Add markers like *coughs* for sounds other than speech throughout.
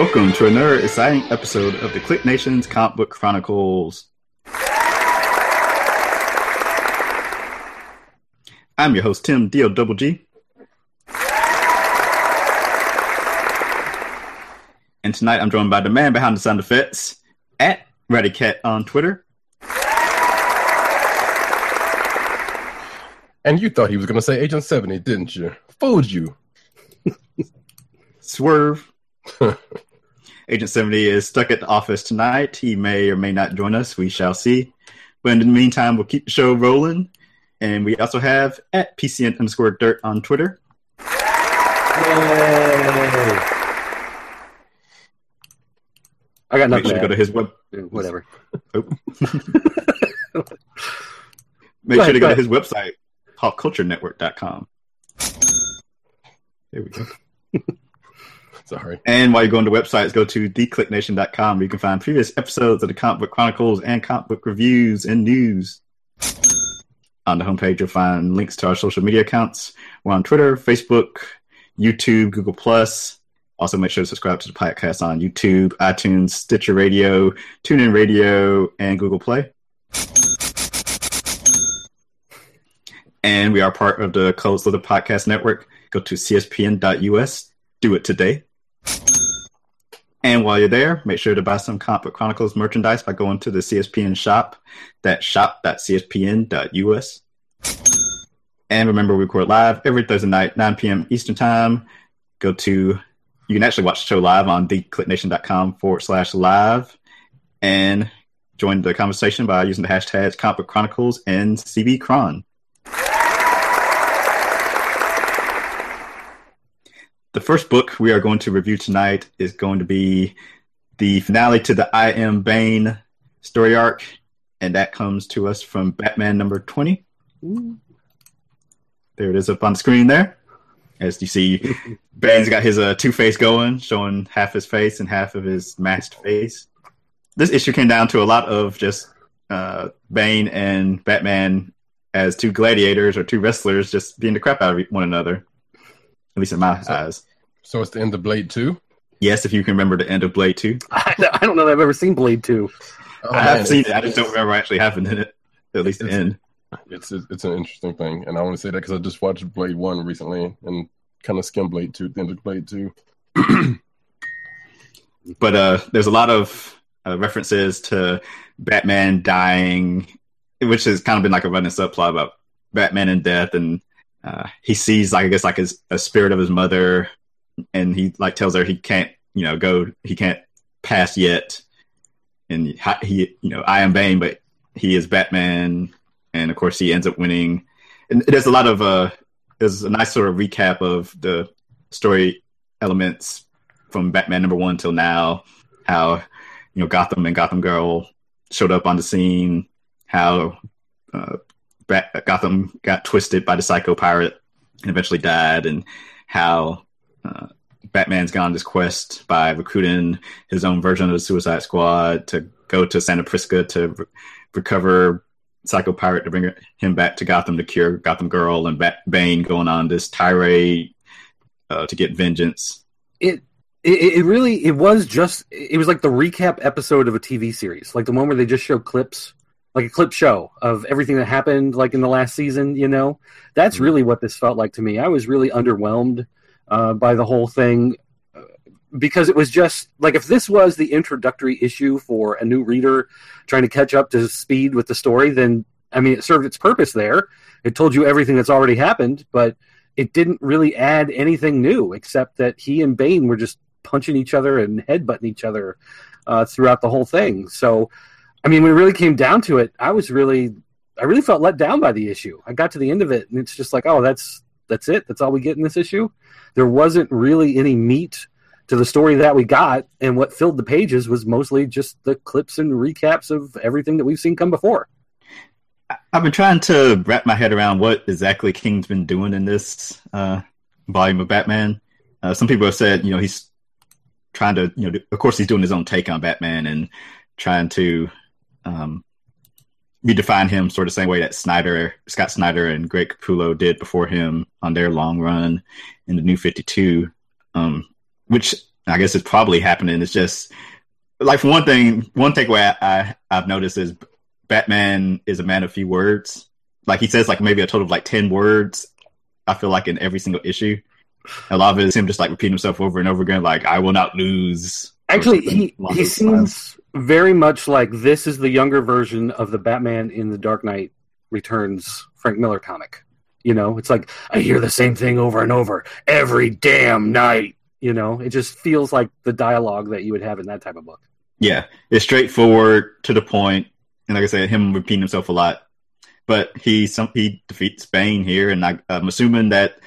Welcome to another exciting episode of the KLIQ Nation's Comic Book Chronicles. I'm your host, Tim D O Double G. And tonight I'm joined by the man behind the sound effects at RaddyCat on Twitter. And you thought he was going to say Agent 70, didn't you? Fooled you. Swerve. *laughs* Agent 70 is stuck at the office tonight. He may or may not join us. We shall see. But in the meantime, we'll keep the show rolling. And we also have at PCN underscore dirt on Twitter. I got Make nothing. sure to go to his web. Whatever. Oh. *laughs* Make Go sure ahead, to go go to his website, popculturenetwork.com. There we go. *laughs* Sorry. And while you're going to websites, go to theclicknation.com where you can find previous episodes of the Comic Book Chronicles and comic book reviews and news. On the homepage, you'll find links to our social media accounts. We're on Twitter, Facebook, YouTube, Google Plus. Also, make sure to subscribe to the podcast on YouTube, iTunes, Stitcher Radio, TuneIn Radio, and Google Play. And we are part of the Closed Little Podcast Network. Go to cspn.us. Do it today. And while you're there, make sure to buy some Comic Book Chronicles merchandise by going to the CSPN shop. That's shop.cspn.us. And remember, we record live every Thursday night, 9 p.m. Eastern Time. Go to, you can actually watch the show live on theclicknation.com forward slash live and join the conversation by using the hashtags Comic Book Chronicles and CBCron. The first book we are going to review tonight is going to be the finale to the I Am Bane story arc, and that comes to us from Batman number 20. There it is up on the screen there. As you see, *laughs* Bane's got his uh, two face going, showing half his face and half of his masked face. This issue came down to a lot of just uh, Bane and Batman as two gladiators or two wrestlers just beating the crap out of one another. At least in my So- eyes. So it's the end of Blade 2? Yes, if you can remember the end of Blade 2. *laughs* I I don't know that I've ever seen Blade 2. Oh, I have seen it. I just don't remember actually happened in it. At least the It's- end. It's, it's, it's an interesting thing. And I want to say that because I just watched Blade 1 recently and kind of skimmed Blade 2, the end of Blade 2. *clears throat* But uh, there's a lot of uh, references to Batman dying, which has kind of been like a running subplot about Batman and death. And uh, he sees, like I guess, like his a spirit of his mother, and he like tells her he can't, you know, go, he can't pass yet. And he, you know, I am Bane, but he is Batman, and of course he ends up winning. And there's a lot of uh, there's a nice sort of recap of the story elements from Batman number one till now. How you know Gotham and Gotham Girl showed up on the scene. How uh, Gotham got twisted by the Psycho Pirate and eventually died, and how uh, Batman's gone on this quest by recruiting his own version of the Suicide Squad to go to Santa Prisca to re- recover Psycho Pirate to bring him back to Gotham to cure Gotham Girl, and Bat- Bane going on this tirade uh, to get vengeance. It, it it really it was just it was like the recap episode of a TV series, like the one where they just show clips, like a clip show of everything that happened, like in the last season. You know, that's Mhm. really what this felt like to me. I was really underwhelmed uh, by the whole thing uh, because it was just like if this was the introductory issue for a new reader trying to catch up to speed with the story, then I mean it served its purpose there. It told you everything that's already happened, but it didn't really add anything new except that he and Bane were just punching each other and headbutting each other uh, throughout the whole thing. So, I mean, when it really came down to it, I was really, I really felt let down by the issue. I got to the end of it, and it's just like, oh, that's that's it. That's all we get in this issue. There wasn't really any meat to the story that we got, and what filled the pages was mostly just the clips and recaps of everything that we've seen come before. I've been trying to wrap my head around what exactly King's been doing in this uh, volume of Batman. Uh, some people have said, you know, he's trying to, you know, of course, he's doing his own take on Batman and trying to um, redefine him sort of the same way that Snyder, Scott Snyder, and Greg Capullo did before him on their long run in the New Fifty Two, um, which I guess is probably happening. It's just like one thing, one takeaway I, I I've noticed is Batman is a man of few words. Like he says, like maybe a total of like ten words. I feel like in every single issue, a lot of it is him just like repeating himself over and over again. Like I will not lose. Actually, he he seems very much like this is the younger version of the Batman in the Dark Knight Returns Frank Miller comic. You know, it's like I hear the same thing over and over every damn night. You know, it just feels like the dialogue that you would have in that type of book. Yeah, it's straightforward to the point, and like I said, him repeating himself a lot. But he some he defeats Bane here, and I, I'm assuming that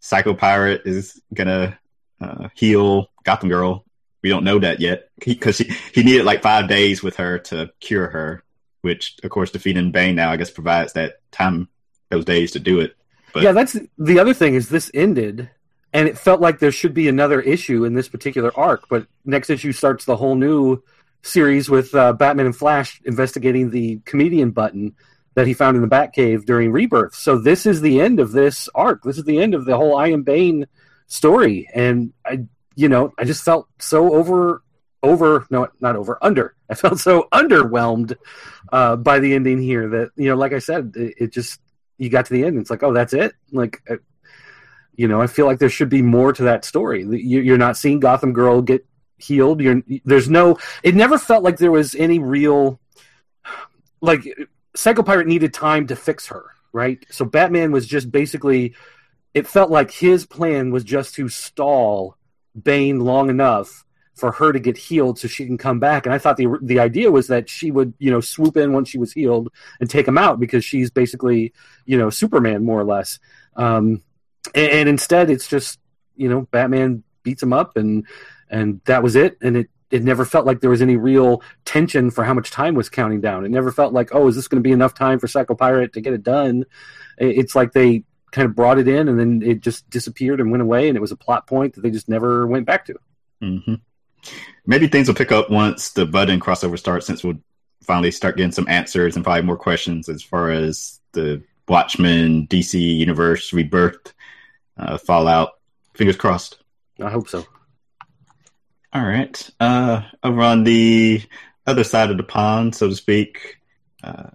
Psycho Pirate is gonna uh, heal Gotham Girl. We don't know that yet because he, he needed like five days with her to cure her, which of course defeating Bane now I guess provides that time those days to do it. But yeah, that's the other thing is this ended, and it felt like there should be another issue in this particular arc. But next issue starts the whole new series with uh, Batman and Flash investigating the comedian button that he found in the Batcave during Rebirth. So this is the end of this arc. This is the end of the whole I am Bane story, and I, you know, I just felt so over. Over no, not over under. I felt so underwhelmed uh, by the ending here that you know, like I said, it, it just you got to the end and it's like oh that's it like uh, you know i feel like there should be more to that story You- you're not seeing gotham girl get healed you're there's no it never felt like there was any real like psycho pirate needed time to fix her right so batman was just basically it felt like his plan was just to stall bane long enough for her to get healed so she can come back and i thought the the idea was that she would you know swoop in once she was healed and take him out because she's basically you know Superman more or less. Um, and, and instead, it's just you know Batman beats him up and and that was it. And it it never felt like there was any real tension for how much time was counting down. It never felt like oh is this going to be enough time for Psycho Pirate to get it done? It's like they kind of brought it in and then it just disappeared and went away and it was a plot point that they just never went back to. hmm Maybe things will pick up once the button crossover starts, since we'll finally start getting some answers and probably more questions as far as the Watchmen, DC Universe, Rebirth, uh, Fallout. Fingers crossed. I hope so. All right. Uh, over on the other side of the pond, so to speak, uh,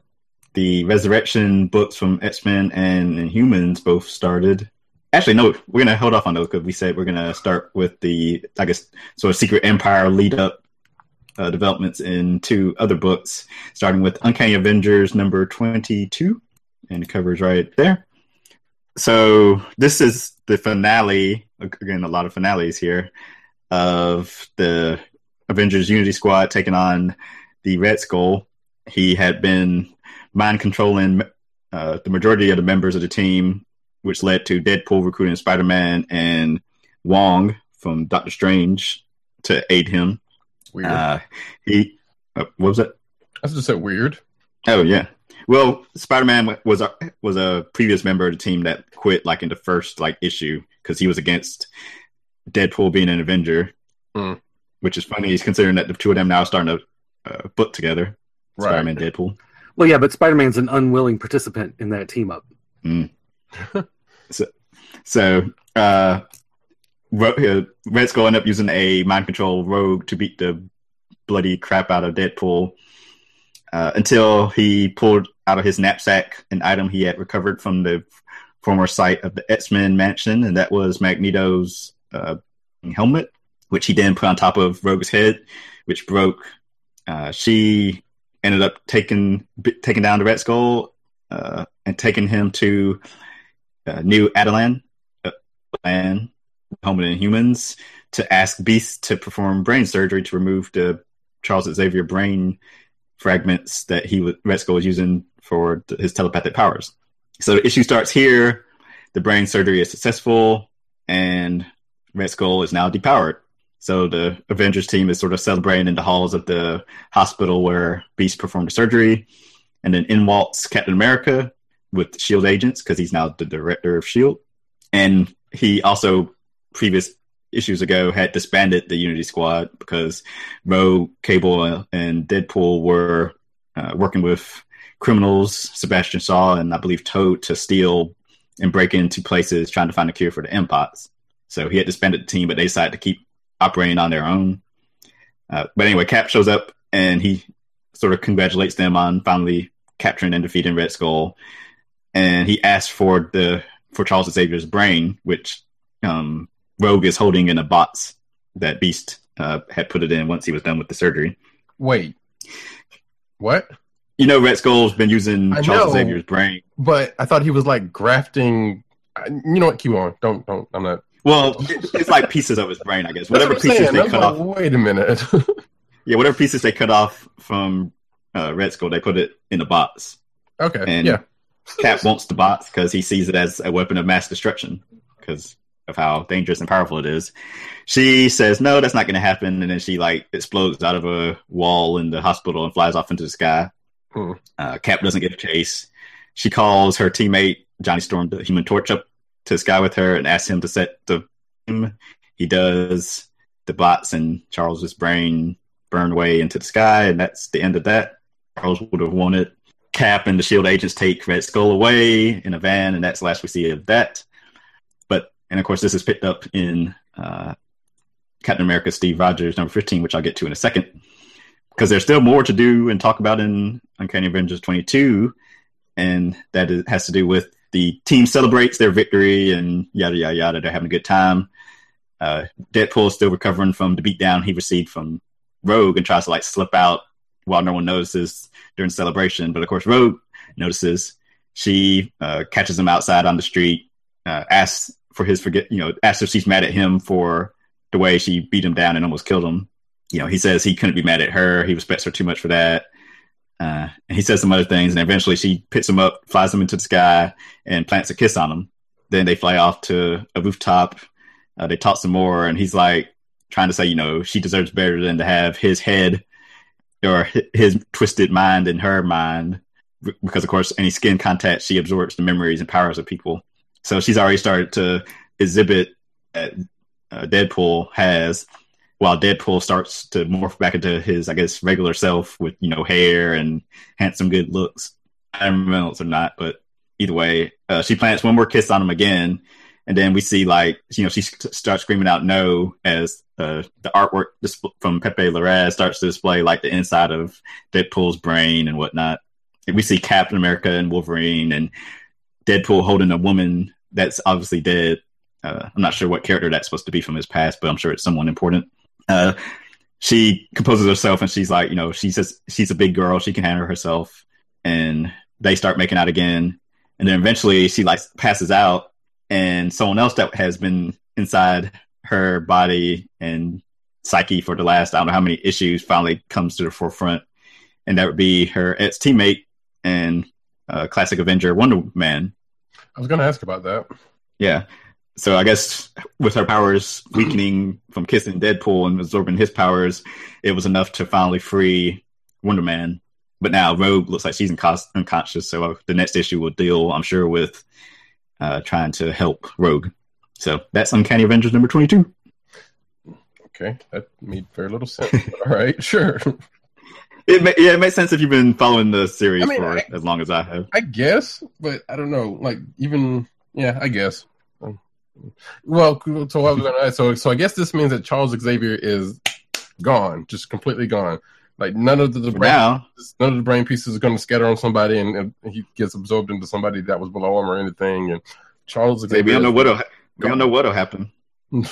the ResurrXion books from X Men and Inhumans both started. Actually, no, we're gonna hold off on those because we said we're gonna start with the, I guess, sort of Secret Empire lead up uh, developments in two other books, starting with Uncanny Avengers number twenty-two, and the cover is right there. So this is the finale. Again, a lot of finales here of the Avengers Unity Squad taking on the Red Skull. He had been mind controlling uh, the majority of the members of the team, which led to Deadpool recruiting Spider Man and Wong from Doctor Strange to aid him. Weird. Uh, he, uh, what was it? I just said weird. Oh yeah. Well, Spider Man was a was a previous member of the team that quit like in the first like issue because he was against Deadpool being an Avenger, Hmm. which is funny. He's considering that the two of them now are starting to uh, book together. Right. Spider Man, Deadpool. Well, yeah, but Spider Man's an unwilling participant in that team up. *laughs* So uh, Ro- uh, Red Skull ended up using a mind control rogue to beat the bloody crap out of Deadpool uh, until he pulled out of his knapsack an item he had recovered from the former site of the X Men mansion, and that was Magneto's uh, helmet, which he then put on top of Rogue's head, which broke. Uh, she ended up taking taking down the Red Skull uh, and taking him to uh, New Attilan, uh, land home of the humans, to ask Beast to perform brain surgery to remove the Charles Xavier brain fragments that he was, Red Skull was using for th- his telepathic powers. So the issue starts here. The brain surgery is successful, and Red Skull is now depowered. So the Avengers team is sort of celebrating in the halls of the hospital where Beast performed the surgery. And then in walks Captain America with Shield agents because he's now the director of Shield. And he also previous issues ago had disbanded the Unity Squad because Rogue, Cable, and Deadpool were uh, working with criminals, Sebastian Shaw and I believe Toad, to steal and break into places trying to find a cure for the M-Pox. So he had disbanded the team, but they decided to keep operating on their own. Uh, but anyway, Cap shows up and he sort of congratulates them on finally capturing and defeating Red Skull. And he asks for the for Charles Xavier's brain, which um, Rogue is holding in a box that Beast uh, had put it in once he was done with the surgery. Wait, what? You know, Red Skull's been using I Charles know. Xavier's brain. But I thought he was like grafting. You know what? Keep on. Don't don't. I'm not. Well, it's like pieces of his brain, I guess. Whatever what pieces saying. they I'm cut like, off, Wait a minute. *laughs* yeah, whatever pieces they cut off from uh, Red Skull, they put it in a box. okay. And yeah. Cap wants the box because he sees it as a weapon of mass destruction because of how dangerous and powerful it is. She says, no, that's not going to happen. And then she like explodes out of a wall in the hospital and flies off into the sky. Hmm. Uh, Cap doesn't get a chase. She calls her teammate, Johnny Storm, the human torch up to sky with her and asks him to set the. He does. The bots and Charles's brain burn away into the sky, and that's the end of that. Charles would have wanted. Cap and the Shield agents take Red Skull away in a van, and that's the last we see of that. But and of course, this is picked up in uh, Captain America: Steve Rogers number fifteen, which I'll get to in a second, because there's still more to do and talk about in Uncanny Avengers twenty two, and that is, has to do with the team celebrates their victory and yada yada yada. They're having a good time. Uh, Deadpool is still recovering from the beatdown he received from Rogue and tries to like slip out while no one notices during celebration. But of course, Rogue notices. She uh, catches him outside on the street, uh, asks for his forget, you know, asks if she's mad at him for the way she beat him down and almost killed him. You know, he says he couldn't be mad at her. He respects her too much for that. Uh, and he says some other things, and eventually she picks him up, flies him into the sky, and plants a kiss on him. Then they fly off to a rooftop. Uh, they talk some more, and he's like trying to say, you know, she deserves better than to have his head or his twisted mind in her mind, because of course, any skin contact she absorbs the memories and powers of people. So she's already started to exhibit that uh, Deadpool has, while Deadpool starts to morph back into his, I guess, regular self with you know hair and handsome, good looks. I don't know if or not, but either way, uh, she plants one more kiss on him again, and then we see like you know she starts screaming out no as uh, the artwork from Pepe Larraz starts to display like the inside of Deadpool's brain and whatnot. And we see Captain America and Wolverine and Deadpool holding a woman that's obviously dead. Uh, I'm not sure what character that's supposed to be from his past, but I'm sure it's someone important. Uh, she composes herself and she's like, you know, she's just, she's a big girl. She can handle herself. And they start making out again. And then eventually she like passes out and someone else that has been inside her body and psyche for the last, I don't know how many issues finally comes to the forefront. And that would be her ex teammate and uh, classic Avenger Wonder Man. I was going to ask about that. Yeah. So I guess with her powers weakening from kissing Deadpool and absorbing his powers, it was enough to finally free Wonder Man. But now Rogue looks like she's uncon- unconscious, so the next issue will deal, I'm sure, with uh, trying to help Rogue. So that's Uncanny Avengers number 22. Okay, that made very little sense. *laughs* All right, sure. It ma- yeah, it makes sense if you've been following the series I mean, for I- as long as I have. I guess, but I don't know. Like even yeah, I guess. Well, so what I was gonna so so I guess this means that Charles Xavier is gone, just completely gone. Like none of the, the brain, now, none of the brain pieces are going to scatter on somebody, and, and he gets absorbed into somebody that was below him or anything. And Charles we don't know what'll we don't know what'll happen. *laughs* we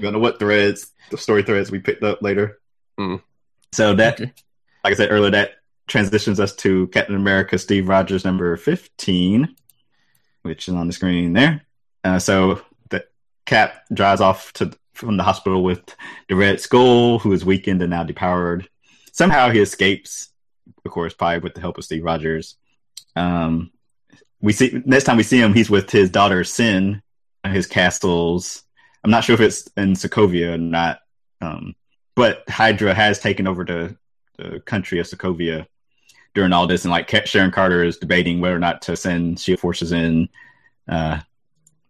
don't know what threads, the story threads we picked up later. Hmm. So that Okay. like I said earlier, that transitions us to Captain America Steve Rogers number 15, which is on the screen there. Uh, so the Cap drives off to from the hospital with the Red Skull, who is weakened and now depowered. Somehow he escapes, of course, probably with the help of Steve Rogers. Um, we see next time we see him, he's with his daughter Sin, his castles. I'm not sure if it's in Sokovia or not, Um, but Hydra has taken over the, the country of Sokovia during all this, and like Sharon Carter is debating whether or not to send Shield forces in. Uh,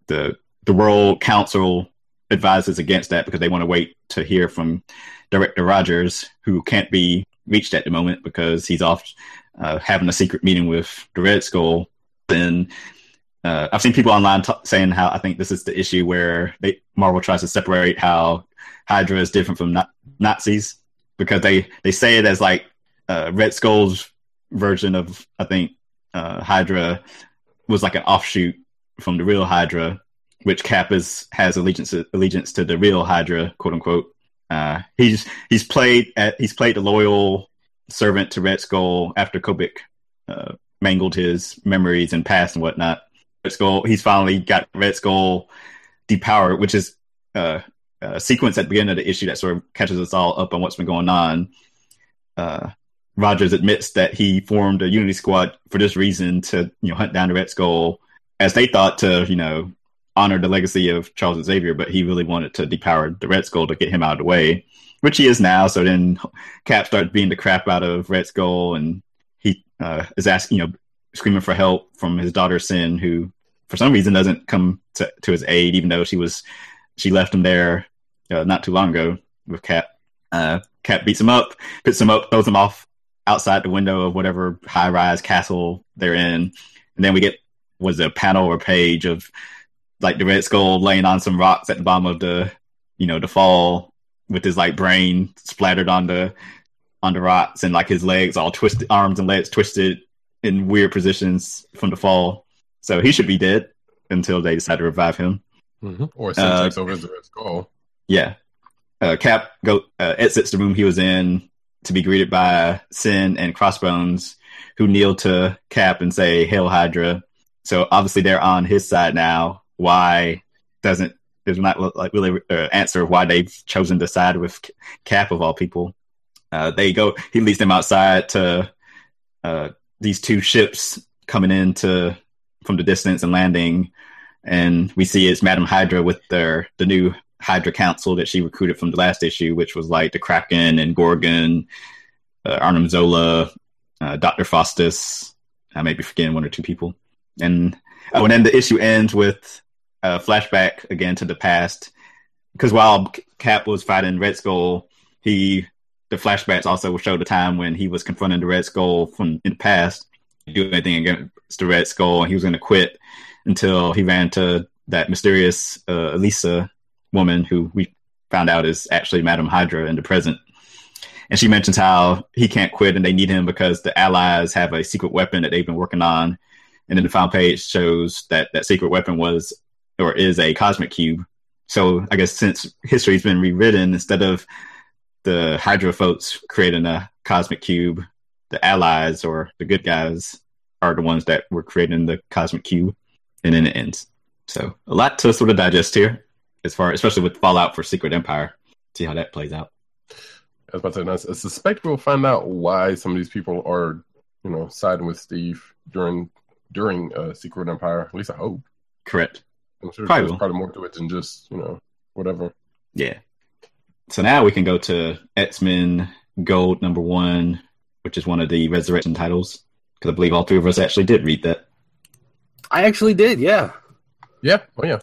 the the World Council advises against that because they want to wait to hear from Director Rogers, who can't be reached at the moment because he's off uh, having a secret meeting with the Red Skull. Then uh, I've seen people online t- saying how I think this is the issue where they, Marvel tries to separate how Hydra is different from na- Nazis because they they say it as like uh, Red Skull's version of I think uh, Hydra was like an offshoot from the real Hydra, which Cap is has allegiance allegiance to the real Hydra, quote unquote. Uh, he's he's played at, he's played the loyal servant to Red Skull after Kobik uh, mangled his memories and past and whatnot. Red Skull he's finally got Red Skull depowered, which is uh, a sequence at the beginning of the issue that sort of catches us all up on what's been going on. Uh, Rogers admits that he formed a Unity Squad for this reason to you know hunt down the Red Skull, as they thought to you know honor the legacy of Charles Xavier, but he really wanted to depower the Red Skull to get him out of the way, which he is now. So then Cap starts beating the crap out of Red Skull, and he uh, is asking, you know, screaming for help from his daughter Sin, who for some reason doesn't come to, to his aid, even though she was she left him there uh, not too long ago with Cap. Uh, Cap beats him up, picks him up, throws him off outside the window of whatever high rise castle they're in, and then we get was a panel or a page of like the Red Skull laying on some rocks at the bottom of the you know the fall with his like brain splattered on the on the rocks and like his legs all twisted, arms and legs twisted in weird positions from the fall. So he should be dead until they decide to revive him. Mm-hmm. Or Sin Uh, takes over as the Red Skull. Yeah. Uh, Cap go uh, exits the room he was in to be greeted by Sin and Crossbones, who kneel to Cap and say "Hail Hydra." So obviously they're on his side now. Why doesn't there's not like really uh, answer why they've chosen to side with Cap of all people? Uh, they go. He leads them outside to uh, these two ships coming in to from the distance and landing, and we see it's Madam Hydra with their the new Hydra Council that she recruited from the last issue, which was like the Kraken and Gorgon, uh, Arnim Zola, uh, Doctor Faustus. I may be forgetting one or two people, and oh, and then the issue ends with a flashback again to the past because while Cap was fighting Red Skull, he the flashbacks also show the time when he was confronting the Red Skull from in the past, do anything against the Red Skull, and he was going to quit until he ran to that mysterious uh, Elisa woman who we found out is actually Madam Hydra in the present. And she mentions how he can't quit and they need him because the Allies have a secret weapon that they've been working on. And then the final page shows that that secret weapon was or is a cosmic cube. So I guess since history's been rewritten, instead of the Hydra folks creating a cosmic cube, the Allies or the good guys are the ones that were creating the cosmic cube, and then it ends. So a lot to sort of digest here, as far especially with Fallout for Secret Empire. See how that plays out. I was about to say, I suspect we'll find out why some of these people are, you know, siding with Steve during during uh, Secret Empire. At least I hope. Correct. I'm sure Probably there's will. probably more to it than just you know whatever. Yeah. So now we can go to X Men Gold number one, which is one of the ResurrXion titles, because I believe all three of us actually did read that. I actually did, yeah. Yeah. Oh yeah.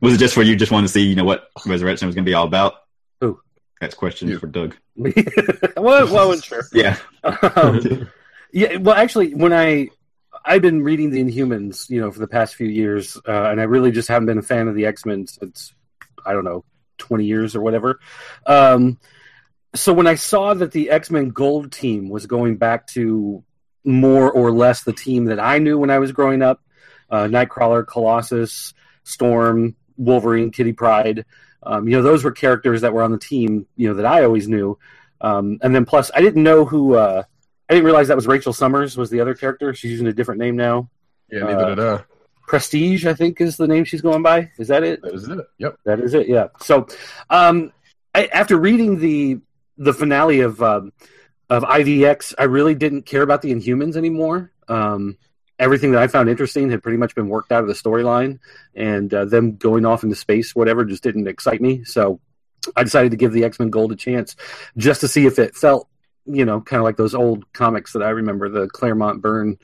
Was it just for you? Just wanted to see, you know, what ResurrXion was going to be all about? Who? That's question You. for Doug. *laughs* well, well, and sure. Yeah. Um, yeah, well, actually, when I I've been reading the Inhumans, you know, for the past few years, uh, and I really just haven't been a fan of the X Men since I don't know twenty years or whatever. Um, so when I saw that the X Men Gold team was going back to more or less the team that I knew when I was growing up, uh, Nightcrawler, Colossus, Storm, Wolverine, Kitty Pryde. Um, you know, those were characters that were on the team, you know, that I always knew. Um, and then plus, I didn't know who. Uh, I didn't realize that was Rachel Summers was the other character. She's using a different name now. Yeah. Neither Uh, did I. Prestige, I think, is the name she's going by. Is that it? That is it. Yep. That is it. Yeah. So, um, I, after reading the the finale of um, of IVX, I really didn't care about the Inhumans anymore. Um, everything that I found interesting had pretty much been worked out of the storyline, and uh, them going off into space, whatever, just didn't excite me. So, I decided to give the X Men Gold a chance just to see if it felt, you know, kind of like those old comics that I remember, the Claremont Byrne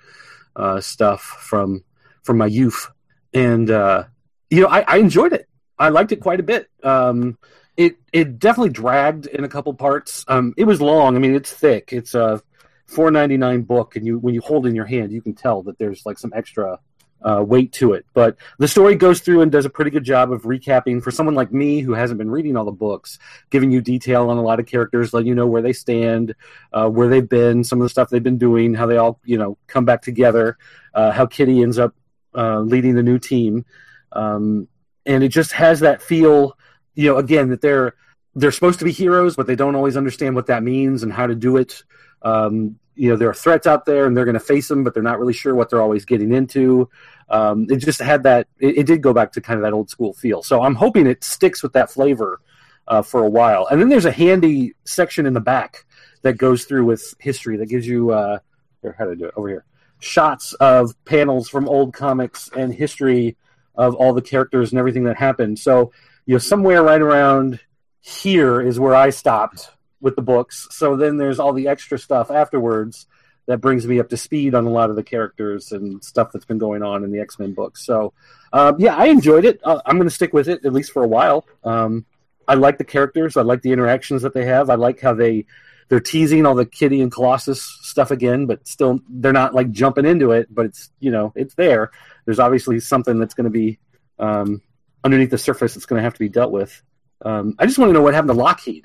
uh, stuff from from my youth, and uh, you know, I, I enjoyed it. I liked it quite a bit. Um, it it definitely dragged in a couple parts. Um, it was long. I mean, it's thick. It's a four ninety nine book, and you when you hold in your hand, you can tell that there's like some extra uh, weight to it. But the story goes through and does a pretty good job of recapping for someone like me who hasn't been reading all the books, giving you detail on a lot of characters, letting you know where they stand, uh, where they've been, some of the stuff they've been doing, how they all you know come back together, uh, how Kitty ends up uh, leading the new team, um, and it just has that feel. You know, again that they're they're supposed to be heroes, but they don't always understand what that means and how to do it. Um, you know, there are threats out there, and they're going to face them, but they're not really sure what they're always getting into. Um, it just had that. It, it, did go back to kind of that old school feel. So I'm hoping it sticks with that flavor uh, for a while. And then there's a handy section in the back that goes through with history that gives you uh, here. How to do it over here? Shots of panels from old comics and history of all the characters and everything that happened. So you know, somewhere right around here is where I stopped with the books. So then there's all the extra stuff afterwards that brings me up to speed on a lot of the characters and stuff that's been going on in the X Men books. So um, yeah, I enjoyed it. Uh, I'm going to stick with it at least for a while. Um, I like the characters. I like the interactions that they have. I like how they they're teasing all the Kitty and Colossus stuff again, but still they're not like jumping into it. But it's you know it's there. There's obviously something that's going to be um, underneath the surface that's going to have to be dealt with. Um, I just want to know what happened to Lockheed.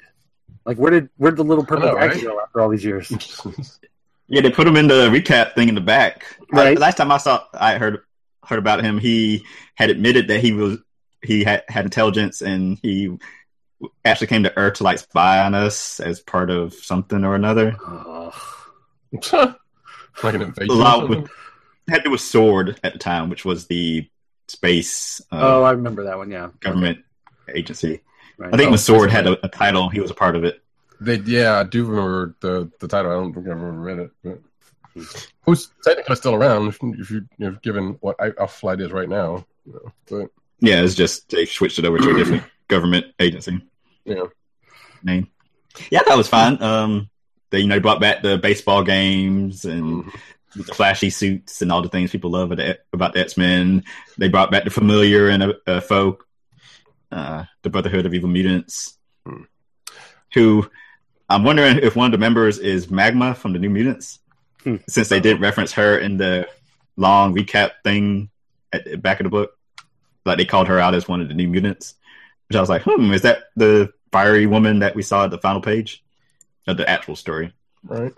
Like, where did where did the little purple know, bag right? go after all these years? *laughs* Yeah, they put him in the recap thing in the back. Right. I- last time I saw, I heard heard about him. He had admitted that he was he had had intelligence and he actually came to Earth to like spy on us as part of something or another. Ugh. like an invasion. A lot with had to do with Sword at the time, which was the space uh, oh, I remember that one. Yeah, government agency. Right. I think Oh, when Sword had a, a title, he was a part of it. They, yeah, I do remember the the title. I don't think I've ever read it. But who's technically still around if, if you you know, given what I, our flight is right now. You know, but Yeah, it's just they switched it over to a different *clears throat* government agency. yeah, name. Yeah, that was fine. Um, they you know brought back the baseball games and mm-hmm. the flashy suits and all the things people love about the, about the X Men. They brought back the familiar and a, a foe, uh, the Brotherhood of Evil Mutants, Hmm. who I'm wondering if one of the members is Magma from the New Mutants, Hmm. since they did reference her in the long recap thing at the back of the book. Like they called her out as one of the New Mutants, which I was like, hmm, is that the fiery woman that we saw at the final page of the actual story? right.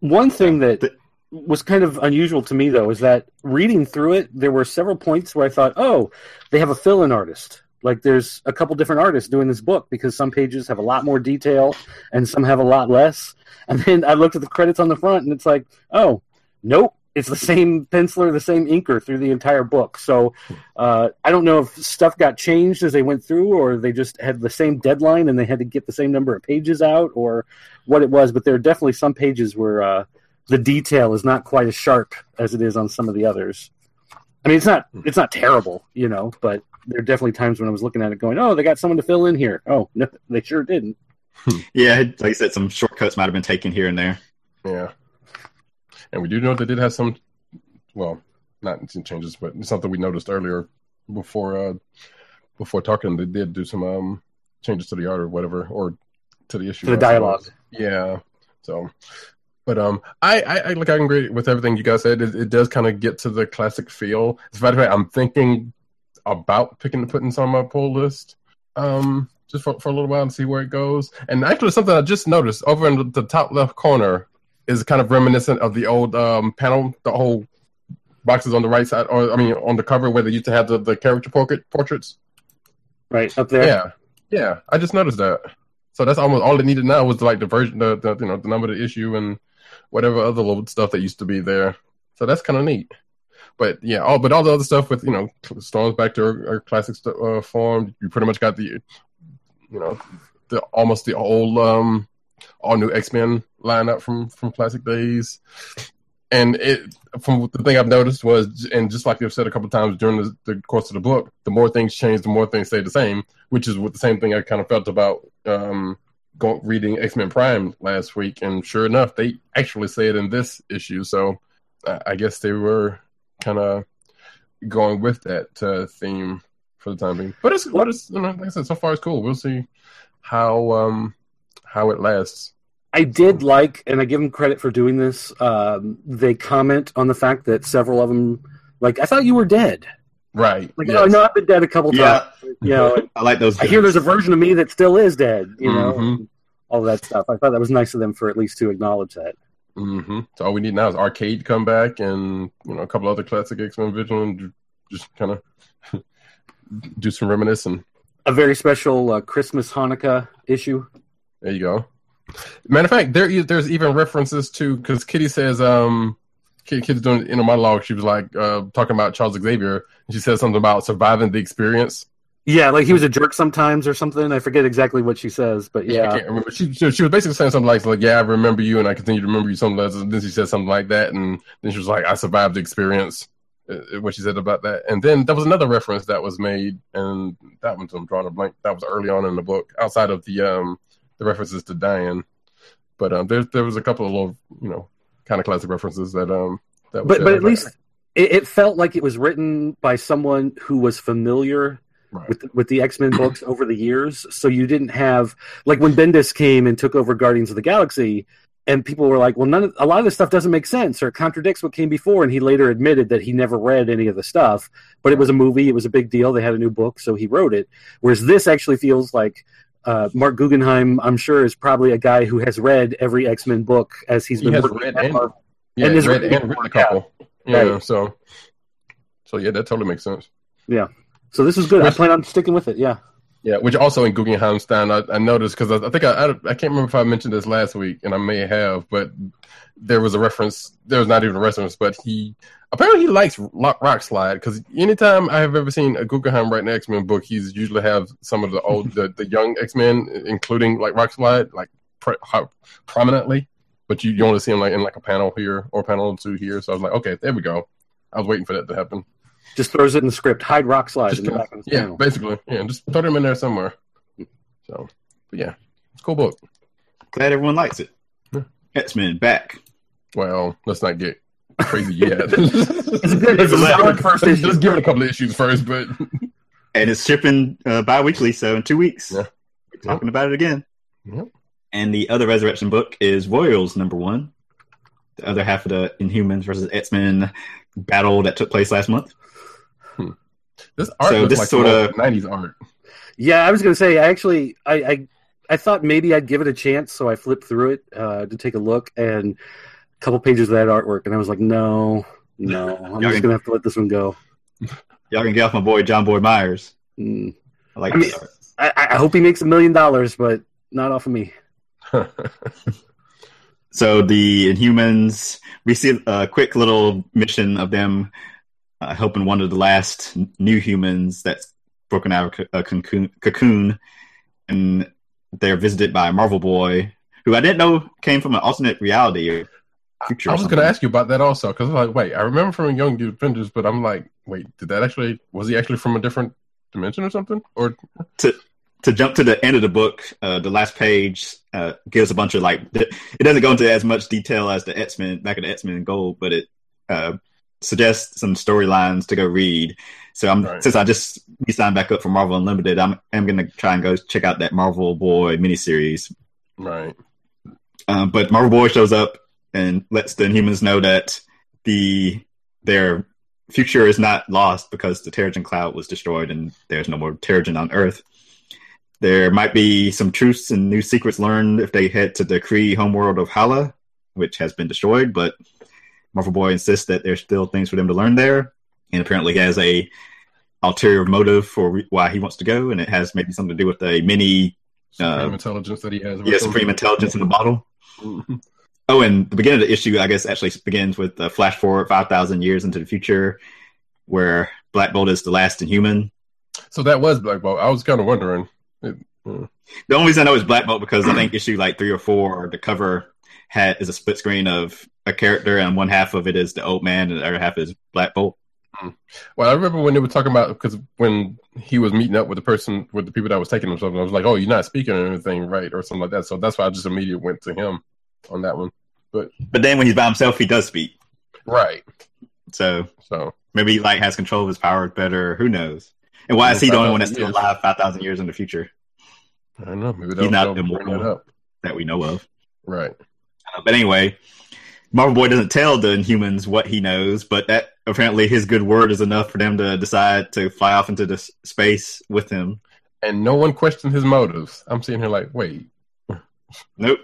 One thing that The- was kind of unusual to me, though, is that reading through it, there were several points where I thought, oh, they have a fill in artist. Like there's a couple different artists doing this book because some pages have a lot more detail and some have a lot less. *laughs* And then I looked at the credits on the front and it's like, oh, nope. It's the same penciler, the same inker through the entire book. So uh, I don't know if stuff got changed as they went through, or they just had the same deadline and they had to get the same number of pages out, or what it was. But there are definitely some pages where uh, the detail is not quite as sharp as it is on some of the others. I mean, it's not it's not terrible, you know, but there are definitely times when I was looking at it going, "Oh, they got someone to fill in here." Oh, no, they sure didn't. *laughs* Yeah, like I said, some shortcuts might have been taken here and there. Yeah, and we do know they did have some. Well, not some changes, but something we noticed earlier before uh before talking. They did do some um changes to the art or whatever, or to the issue. To the dialogue. Yeah. So, but um, I I, I like I agree with everything you guys said. It, it does kind of get to the classic feel. As a matter of fact, I'm thinking about picking putting some on my pull list. Um, just for, for a little while and see where it goes. And actually, something I just noticed over in the, top left corner is kind of reminiscent of the old um, panel, the whole boxes on the right side, or I mean, on the cover where they used to have the, the character portrait portraits. Right up there. Yeah, yeah. I just noticed that. So that's almost all it needed now was like the version, the, the you know the number of the issue and whatever other little stuff that used to be there. So that's kind of neat. But yeah, all but all the other stuff with you know Storm's back to our, her classic st- uh, form. You pretty much got the you know the almost the old um all new X Men lineup from from classic days. and it from the thing I've noticed was, and just like they've said a couple times during the, the course of the book, the more things change, the more things stay the same. Which is what the same thing I kind of felt about um, going, reading X Men Prime last week, and sure enough, they actually say it in this issue. So I guess they were kind of going with that uh, theme for the time being. But it's, but it's you know, like I said, so far it's cool. We'll see how um, how it lasts. I did like, and I give them credit for doing this. Um, they comment on the fact that several of them, like, I thought you were dead. Right. Like, yes. oh, no, I've been dead a couple Yeah. times. You know, *laughs* I like those. I hear there's a version of me that still is dead. You know, Mhm. all that stuff. I thought that was nice of them for at least to acknowledge that. Hmm So all we need now is Arcade come back, and you know a couple other classic X Men Vigilant, just kind of *laughs* do some reminiscing. A very special uh, Christmas Hanukkah issue. There you go. Matter of fact, there is, there's even references to because Kitty says, um, Kid, Kitty's doing in a monologue. She was like uh, talking about Charles Xavier, and she says something about surviving the experience. Yeah, like he was a jerk sometimes or something. I forget exactly what she says, but I yeah, can't remember. She, she she was basically saying something like, like, "Yeah, I remember you, and I continue to remember you." Something like then she said something like that, and then she was like, "I survived the experience." uh, What she said about that, and then there was another reference that was made, and that one's I'm drawing a blank. That was early on in the book, outside of the um the references to Diane. But um, there there was a couple of little you know kind of classic references that um that. was but but at least it, it felt like it was written by someone who was familiar Right. with with the X Men books *clears throat* over the years. So you didn't have like when Bendis came and took over Guardians of the Galaxy, and people were like, "Well, none of, a lot of this stuff doesn't make sense or contradicts what came before." And he later admitted that he never read any of the stuff, but it was a movie, it was a big deal. They had a new book, so he wrote it. Whereas this actually feels like. Uh, Marc Guggenheim, I'm sure, is probably a guy who has read every X Men book as he's He been has working read at and- Marvel. yeah, and and is read and written a before, yeah. couple. Yeah, Right. so so yeah, that totally makes sense. So this is good. I plan on sticking with it. Yeah. Yeah, which also in Guggenheim Stein, I, I noticed because I, I think I, I I can't remember if I mentioned this last week, and I may have, but there was a reference. There was not even a reference, but he apparently he likes Rock, Rockslide because anytime I have ever seen a Guggenheim write an X Men book, he's usually have some of the old the, the young X Men, including like Rockslide, like pre, prominently. But you, you only see him like in like a panel here or a panel or two here. So I was like, okay, there we go. I was waiting for that to happen. Just throws it in the script. Hide rock slide in the back of the yeah, panel. basically, yeah, just throw them in there somewhere. So, but yeah, it's a cool book. Glad everyone likes it. Yeah. X Men back. Well, let's not get crazy *laughs* yet. It's a good. It's a solid first issue. Let's give it a couple of issues first, but *laughs* And it's shipping uh, bi weekly, so in two weeks, Yeah. we're talking about it again. Yep. And the other ResurrXion book is Royals number one, the other half of the Inhumans versus X Men battle that took place last month. *laughs* this art So looks this like sorta- sorta '90s art. Yeah, I was gonna say. I actually, I, I, I thought maybe I'd give it a chance, so I flipped through it uh, to take a look, and a couple pages of that artwork, and I was like, no, no, *laughs* I'm just I- gonna have to let this one go. Y'all can get off my boy Jonboy Meyers. Mm. I like I mean- art. I, I hope he makes a million dollars, but not off of me. *laughs* So the Inhumans, we see a quick little mission of them uh, helping one of the last new humans that's broken out of a cocoon, cocoon, and they're visited by Marvel Boy, who I didn't know came from an alternate reality or future. I was going to ask you about that also because I'm like, wait, I remember from Young Defenders, but I'm like, wait, did that actually was he actually from a different dimension or something? Or to jump to the end of the book, uh, the last page uh, gives a bunch of like it doesn't go into as much detail as the X Men back of the X Men Gold, but it uh, suggests some storylines to go read. So I'm Right. since I just signed back up for Marvel Unlimited, I'm I'm gonna try and go check out that Marvel Boy miniseries. right? Um, but Marvel Boy shows up and lets the humans know that the their future is not lost because the Terrigen cloud was destroyed and there's no more Terrigen on Earth. There might be some truths and new secrets learned if they head to the Kree homeworld of Hala, which has been destroyed, but Marvel Boy insists that there's still things for them to learn there, and apparently he has a ulterior motive for re- why he wants to go, and it has maybe something to do with a mini Supreme Uh, intelligence that he has. yeah, supreme intelligence in the bottle. Mhm. Oh, and the beginning of the issue, I guess, actually begins with a flash forward 5,000 years into the future where Black Bolt is the last Inhuman. So that was Black Bolt. I was kind of wondering. It, uh, The only reason I know it's Black Bolt because I think issue like three or four, the cover had is a split screen of a character, and one half of it is the old man, and the other half is Black Bolt. Well, I remember when they were talking about because when he was meeting up with the person with the people that was taking him something, I was like, "Oh, you're not speaking or anything, right?" or something like that. So that's why I just immediately went to him on that one. But but then when he's by himself, he does speak. Right. So So maybe he like has control of his powers better. Who knows? And why is he the only one that's still alive five thousand years in the future I don't know. Maybe He's not immortal. that that we know of? Right. Uh, but anyway, Marvel Boy doesn't tell the Inhumans what he knows, but that apparently his good word is enough for them to decide to fly off into this space with him. And no one questioned his motives. I'm sitting here like, wait, Nope,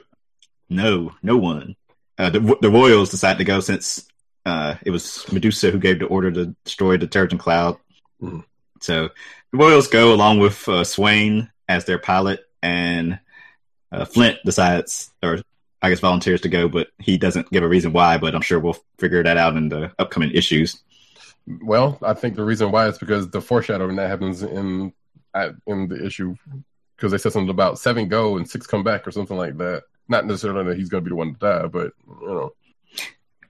no, no one. Uh, the, the Royals decided to go since uh, it was Medusa who gave the order to destroy the Terrigen Cloud. Mhm. So the Royals go along with uh, Swain as their pilot, and uh, Flint decides, or I guess volunteers to go, but he doesn't give a reason why. But I'm sure we'll figure that out in the upcoming issues. Well, I think the reason why is because the foreshadowing that happens in in the issue because they said something about seven go and six come back or something like that. Not necessarily that he's going to be the one to die, but you know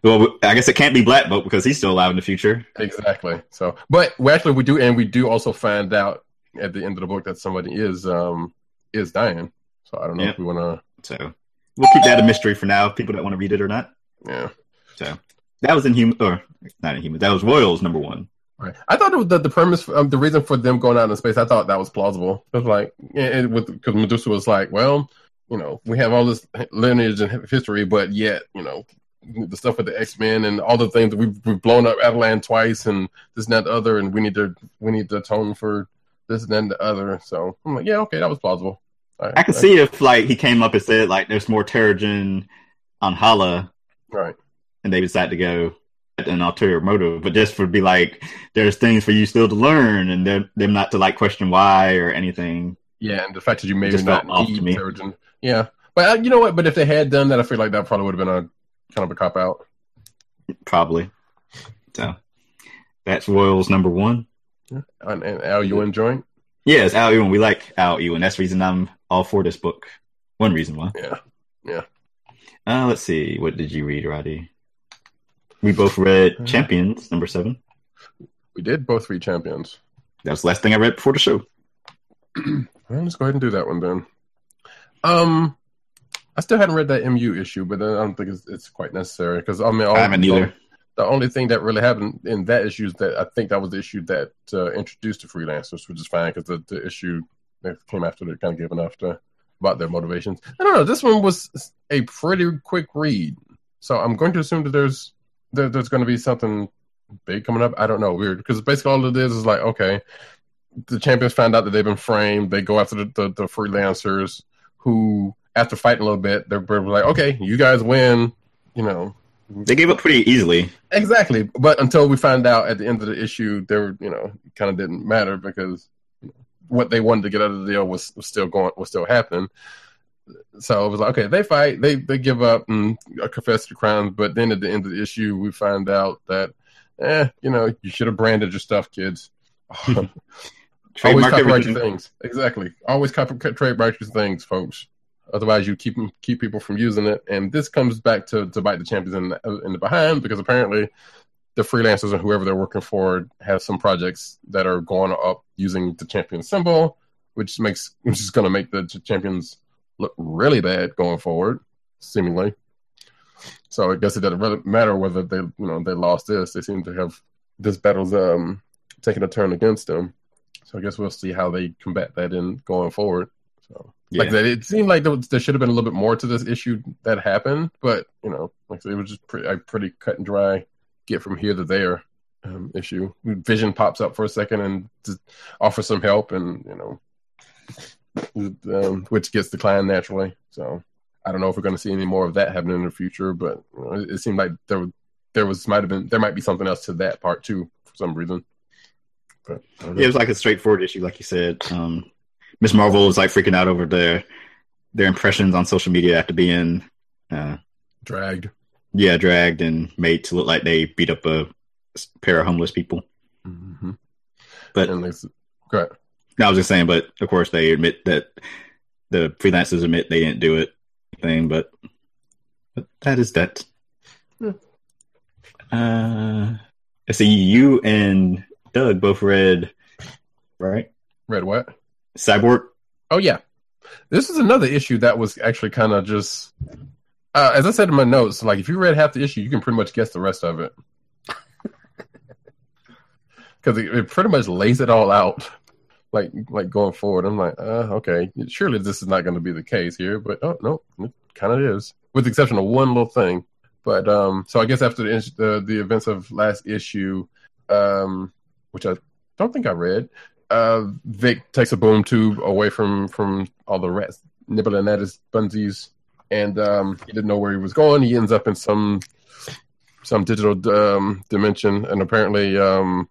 Well, I guess it can't be Black Bolt because he's still alive in the future. exactly. So, but we actually we do, and we do also find out at the end of the book that somebody is um is dying. So I don't know if we want to. So we'll keep that a mystery for now. People that want to read it or not. yeah. So that was Inhuman, or not Inhuman. That was Royals number one. Right. I thought it was the, the premise, um, the reason for them going out in space, I thought that was plausible. It was like, yeah, it, with because Medusa was like, well, you know, we have all this lineage and history, but yet, you know, the stuff with the X Men and all the things that we've, we've blown up Attilan twice and this and that other, and we need to we need to atone for this and then the other. So I'm like, yeah, okay, that was plausible. Right, I can right, see if like he came up and said like there's more Terrigen on Hala, right. and they decide to go at an ulterior motive, but just for be like there's things for you still to learn, and them them not to like question why or anything. Yeah, and the fact that you maybe not felt off to need me. Terrigen. Yeah, but uh, you know what? But if they had done that, I feel like that probably would have been a kind of a cop out. Probably. So that's Royals number one. And, and Al, enjoying? Yes, Al Ewing. We like Al Ewing. That's the reason I'm all for this book. One reason why. Yeah. Uh, let's see. What did you read, Roddy? We both read Uh, Champions, number seven. We did both read champions. That was the last thing I read before the show. *clears throat* Well, let's go ahead and do that one then. Um, I still hadn't read that MU issue, but I don't think it's, it's quite necessary because I mean, all, I haven't either. The only thing that really happened in that issue is that I think that was the issue that uh, introduced the freelancers, which is fine because the, the issue that came after that kind of gave enough to about their motivations. I don't know. This one was a pretty quick read, so I'm going to assume that there's there, there's going to be something big coming up. I don't know. Weird because basically all it is is like okay, the champions find out that they've been framed. They go after the, the, the freelancers who, after fighting a little bit, they're they're like, okay, you guys win. You know, They gave up pretty easily. Exactly, but until we find out at the end of the issue, they were, you know, kind of didn't matter because what they wanted to get out of the deal was, was still going, was still happening. So it was like, okay, they fight, they they give up and confess to crimes, but then at the end of the issue, we find out that, eh, you know, you should have branded your stuff, kids. *laughs* Always Trademark copyright your things. Exactly. Always copy, trademark your things, folks. Otherwise, you keep keep people from using it. And this comes back to, to bite the champions in the, in the behind because apparently the freelancers and whoever they're working for have some projects that are going up using the champion symbol, which makes which is going to make the champions look really bad going forward, seemingly. So I guess it doesn't really matter whether they you know they lost this. They seem to have this battle's um taking a turn against them. So I guess we'll see how they combat that in going forward. So like that, it seemed like there, was, there should have been a little bit more to this issue that happened, but you know, like it was just pretty, a pretty cut and dry get from here to there um, issue. Vision pops up for a second and offers some help, and you know, um, which gets declined naturally. So I don't know if we're going to see any more of that happening in the future, but you know, it, it seemed like there there was might have been there might be something else to that part too for some reason. But I don't know. Yeah, it was like a straightforward issue, like you said. Um, Miss Marvel was like freaking out over their their impressions on social media after being, uh, dragged. Yeah, dragged and made to look like they beat up a pair of homeless people. Mm-hmm. But go I was just saying, but of course they admit that the freelancers admit they didn't do it thing, but, but that is that. Uh, let's see. You and Doug both read, right? Read what? Cyborg. Oh yeah, this is another issue that was actually kind of just, uh, as I said in my notes, like if you read half the issue, you can pretty much guess the rest of it *laughs* because it, it pretty much lays it all out. Like like going forward, I'm like, uh, okay, surely this is not going to be the case here, but oh no, it kind of is, with the exception of one little thing. But um, so I guess after the the, the events of last issue, um, which I don't think I read, uh, Vic takes a boom tube away from from all the rats nibbling at his bunsies, and um, he didn't know where he was going. He ends up in some some digital um, dimension, and apparently um,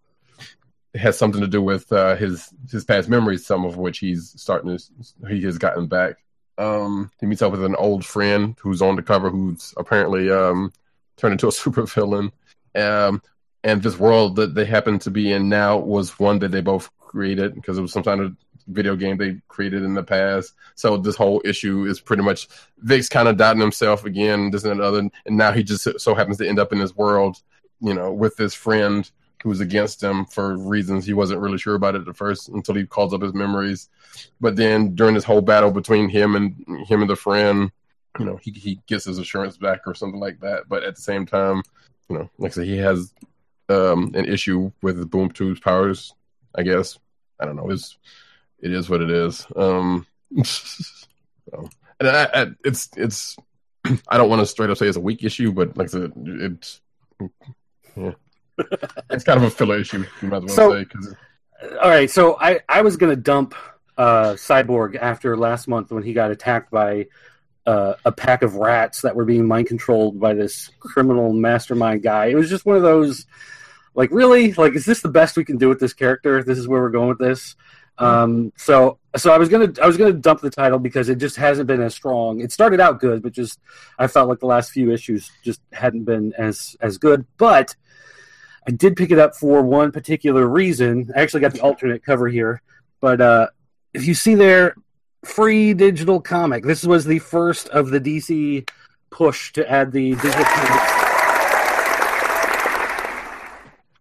has something to do with uh, his his past memories, some of which he's starting to he has gotten back. Um, he meets up with an old friend who's on the cover, who's apparently um, turned into a *laughs* supervillain. Um, and this world that they happen to be in now was one that they both created because it was some kind of video game they created in the past. So this whole issue is pretty much Vic's kind of doubting himself again, this and another, and now he just so happens to end up in this world, you know, with this friend who's against him for reasons he wasn't really sure about it at first until he calls up his memories. But then during this whole battle between him and him and the friend, you know, he he gets his assurance back or something like that. But at the same time, you know, like I said, he has um, an issue with Boom Tube's powers. I guess I don't know. It's it is what it is. Um, *laughs* so, and I, I, it's it's *clears throat* I don't want to straight up say it's a weak issue, but like I said, it's yeah, *laughs* it's kind of a filler issue. You might as well So- say because All right, so I, I was going to dump uh, Cyborg after last month when he got attacked by uh, a pack of rats that were being mind controlled by this criminal mastermind guy. It was just one of those, like, really, like, is this the best we can do with this character? This is where we're going with this. Um, so, so I was gonna, I was gonna dump the title because it just hasn't been as strong. It started out good, but just I felt like the last few issues just hadn't been as as good. But I did pick it up for one particular reason. I actually got the alternate cover here, but uh, if you see there, free digital comic. This was the first of the DC push to add the digital comic.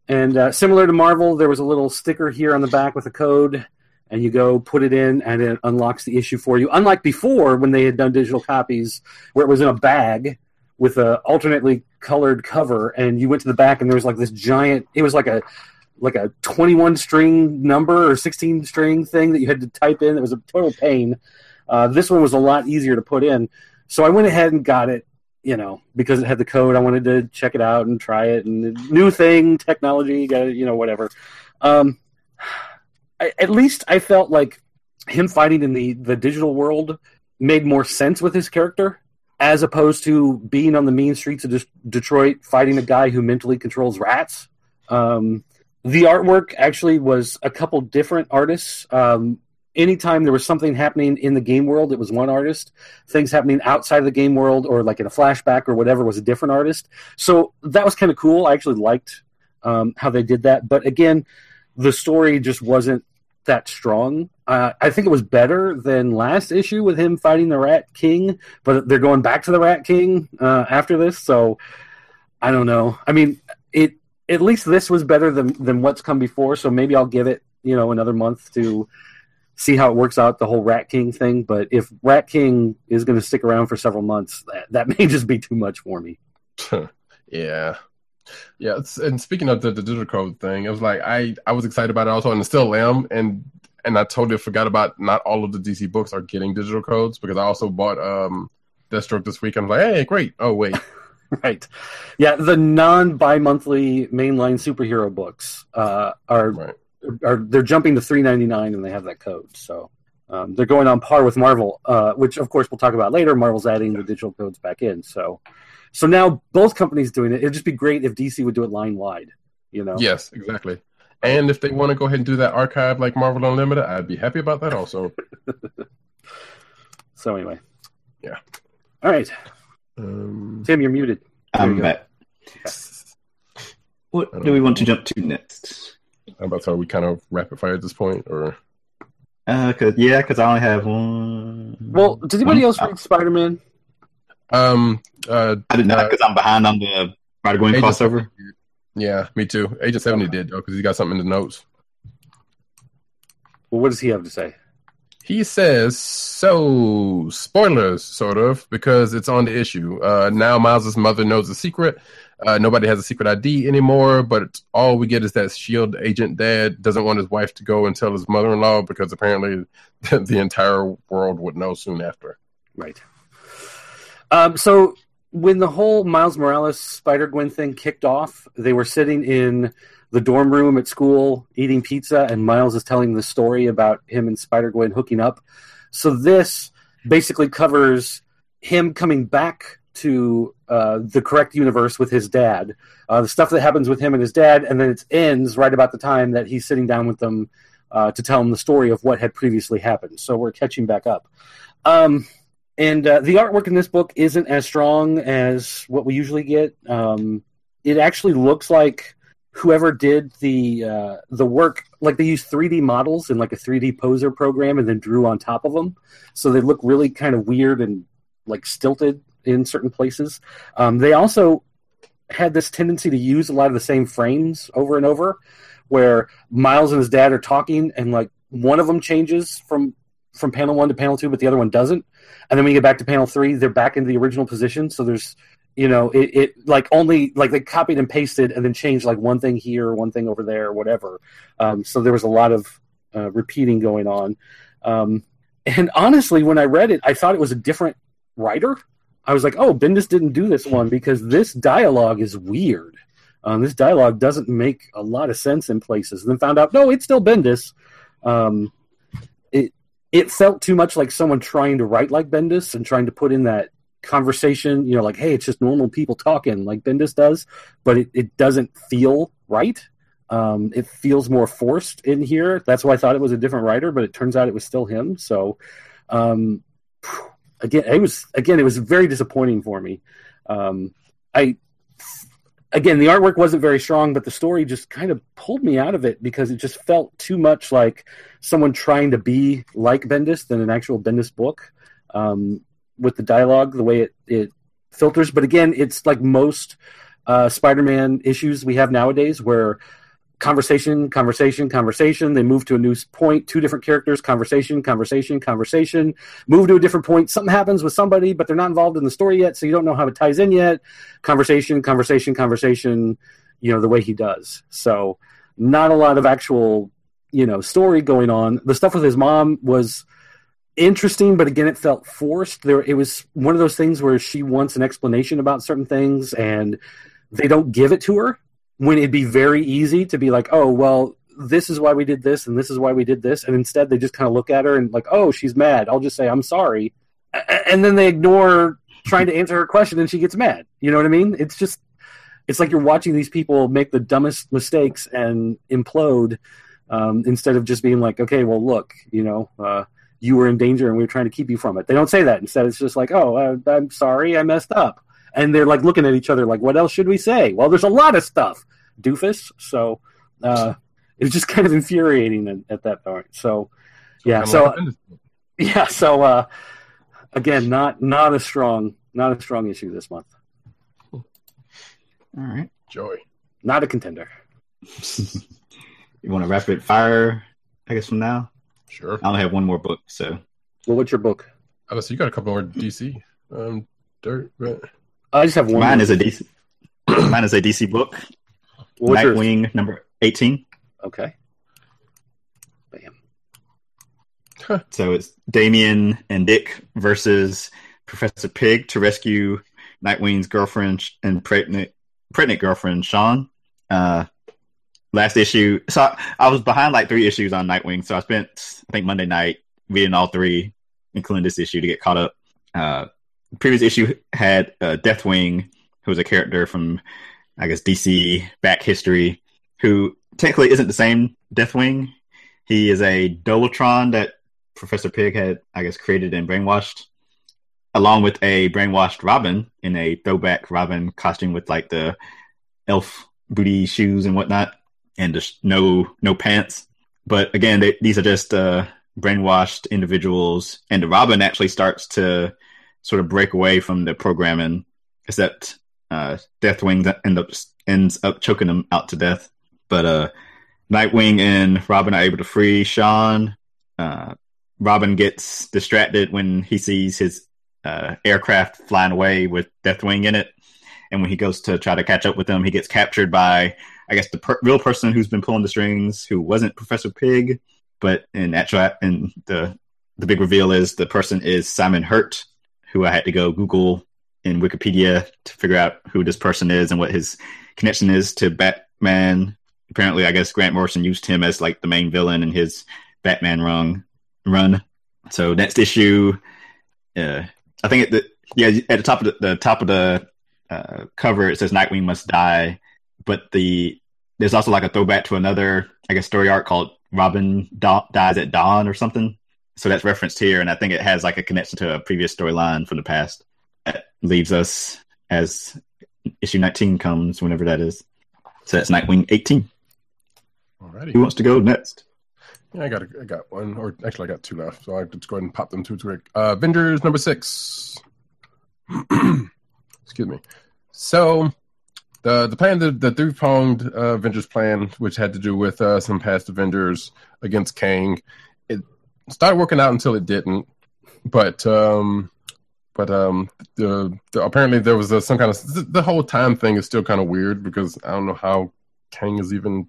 And uh, similar to Marvel, there was a little sticker here on the back with a code, and you go put it in, and it unlocks the issue for you. Unlike before, when they had done digital copies, where it was in a bag with a alternately colored cover, and you went to the back, and there was like this giant. It was like a like a 21 string number or 16 string thing that you had to type in. It was a total pain. Uh, this one was a lot easier to put in. So I went ahead and got it, you know, because it had the code. I wanted to check it out and try it. And new thing, technology, got you know, whatever. Um, At least I felt like him fighting in the, the digital world made more sense with his character as opposed to being on the mean streets of Des- Detroit fighting a guy who mentally controls rats. Um, the artwork actually was a couple different artists. Um, anytime there was something happening in the game world, it was one artist. Things happening outside of the game world, or like in a flashback or whatever, was a different artist. So that was kind of cool. I actually liked um, how they did that. But again, the story just wasn't that strong. Uh, I think it was better than last issue with him fighting the Rat King, but they're going back to the Rat King uh, after this. So I don't know. I mean, it at least this was better than than what's come before. So maybe I'll give it you know another month to see how it works out the whole Rat King thing. But if Rat King is going to stick around for several months, that, that *laughs* may just be too much for me. *laughs* yeah. Yeah, it's, and speaking of the, the digital code thing, it was like I I was excited about it also, and still am, and and I totally forgot about not all of the DC books are getting digital codes because I also bought um Deathstroke this week. I'm like, hey, great. Oh wait, *laughs* Right. Yeah, the non bi-monthly mainline superhero books uh, are right. are they're jumping to three ninety nine and they have that code. So um, they're going on par with Marvel, uh, which of course we'll talk about later. Marvel's adding the digital codes back in. So so now both companies doing it. It'd just be great if DC would do it line wide. You know. Yes, exactly. And if they want to go ahead and do that archive like Marvel Unlimited, I'd be happy about that also. *laughs* So anyway. Yeah. All right, Um, Tim, you're muted. There I'm you go. back. What do we want to jump to next? I'm about to are we kind of rapid fire at this point, or Uh, cause yeah, cause I only have one. Well, does anybody one- else read Spider Man? Um, uh, I did not know because I'm behind on the Spider Gwen crossover. yeah, me too. Agent Seventy did though because he got something in the notes. Well, what does he have to say? He says, so spoilers, sort of, because it's on the issue. Uh, now Miles' mother knows the secret. Uh, nobody has a secret ID anymore, but all we get is that S.H.I.E.L.D. agent dad doesn't want his wife to go and tell his mother in law because apparently *laughs* the entire world would know soon after. Right. Um, so when the whole Miles Morales Spider Gwen thing kicked off, they were sitting in the dorm room at school eating pizza, and Miles is telling the story about him and Spider Gwen hooking up. So this basically covers him coming back to uh, the correct universe with his dad, uh, the stuff that happens with him and his dad, and then it ends right about the time that he's sitting down with them uh, to tell him the story of what had previously happened. So we're catching back up. Um, and uh, the artwork in this book isn't as strong as what we usually get. Um, it actually looks like whoever did the uh, the work, like they used 3D models in like a 3D poser program, and then drew on top of them, so they look really kind of weird and like stilted in certain places. Um, they also had this tendency to use a lot of the same frames over and over, where Miles and his dad are talking, and like one of them changes from from panel one to panel two, but the other one doesn't. And then when you get back to panel three, they're back into the original position. So there's, you know, it, it like only like they copied and pasted and then changed like one thing here, one thing over there, whatever. Um, so there was a lot of uh, repeating going on. Um, and honestly, when I read it, I thought it was a different writer. I was like, oh, Bendis didn't do this one because this dialogue is weird. Um, this dialogue doesn't make a lot of sense in places. And then found out, no, it's still Bendis. Um, it felt too much like someone trying to write like Bendis and trying to put in that conversation, you know, like, hey, it's just normal people talking like Bendis does, but it, it doesn't feel right. Um, it feels more forced in here. That's why I thought it was a different writer, but it turns out it was still him. So, um, again, it was again, it was very disappointing for me. Um, I again, the artwork wasn't very strong, but the story just kind of pulled me out of it because it just felt too much like someone trying to be like Bendis than an actual Bendis book. Um, with the dialogue, the way it, it filters, but again, it's like most uh, Spider-Man issues we have nowadays, where conversation, conversation, conversation. They move to a new point, two different characters, conversation, conversation, conversation. Move to a different point. Something happens with somebody, but they're not involved in the story yet, so you don't know how it ties in yet. Conversation, conversation, conversation. You know the way he does. So not a lot of actual, you know, story going on. The stuff with his mom was interesting, but again, it felt forced. There, it was one of those things where she wants an explanation about certain things, and they don't give it to her when it'd be very easy to be like, oh, well, this is why we did this and this is why we did this. And instead they just kind of look at her and like, oh, she's mad. I'll just say, I'm sorry. And then they ignore trying to answer her question and she gets mad. You know what I mean? It's just, it's like you're watching these people make the dumbest mistakes and implode um, instead of just being like, okay, well, look, you know, uh, you were in danger and we were trying to keep you from it. They don't say that. Instead, it's just like, oh, uh, I'm sorry, I messed up and they're like looking at each other like, what else should we say? Well, there's a lot of stuff, doofus. So uh, *laughs* it was just kind of infuriating at, at that point. So yeah, so like a Bendis book. yeah, so uh, again, not not a strong not a strong issue this month. All right. joy. Not a contender. *laughs* You want to rapid fire, I guess, from now? Sure. I only have one more book, so Well, what's your book? Oh, so you got a couple more DC um, dirt, but I just have one. mine is a DC. *clears throat* mine is a DC book. Well, what's yours? Nightwing number eighteen. Okay. Bam. So it's Damian and Dick versus Professor Pyg to rescue Nightwing's girlfriend and pregnant pregnant girlfriend Shawn. Uh, last issue, so I, I was behind like three issues on Nightwing, so I spent I think Monday night reading all three, including this issue, to get caught up. Uh, previous issue had uh, Deathwing, who was a character from I guess DC back history, who technically isn't the same Deathwing. He is a Dollotron that Professor Pyg had, I guess, created and brainwashed, along with a brainwashed Robin in a throwback Robin costume with like the elf booty shoes and whatnot, and just no no pants. But again, they, these are just uh, brainwashed individuals, and the Robin actually starts to sort of break away from the programming, except uh, Deathwing end up ends up choking him out to death. But uh, Nightwing and Robin are able to free Shawn. Uh, Robin gets distracted when he sees his uh, aircraft flying away with Deathwing in it, and when he goes to try to catch up with them, he gets captured by, I guess, the per- real person who's been pulling the strings, who wasn't Professor Pyg, but in actual, and the the big reveal is the person is Simon Hurt, who I had to go Google in Wikipedia to figure out who this person is and what his connection is to Batman. Apparently, I guess Grant Morrison used him as like the main villain in his Batman run. Run. So next issue, uh, I think at the yeah at the top of the, the top of the uh, cover it says Nightwing must die, but the there's also like a throwback to another I guess story arc called Robin da- dies at dawn or something. So that's referenced here, and I think it has like a connection to a previous storyline from the past that leaves us as issue 19 comes, whenever that is. So that's Nightwing 18. Alrighty. Who wants to go next? Yeah, I got a, I got one, or actually, I got two left. So I have to go ahead and pop them two quick. Uh, Avengers number six. *clears throat* Excuse me. So the the plan, the, the three pronged uh, Avengers plan, which had to do with uh, some past Avengers against Kang, started working out until it didn't. But um, but um, the, the apparently there was a, some kind of the, the whole time thing is still kind of weird because I don't know how Kang is even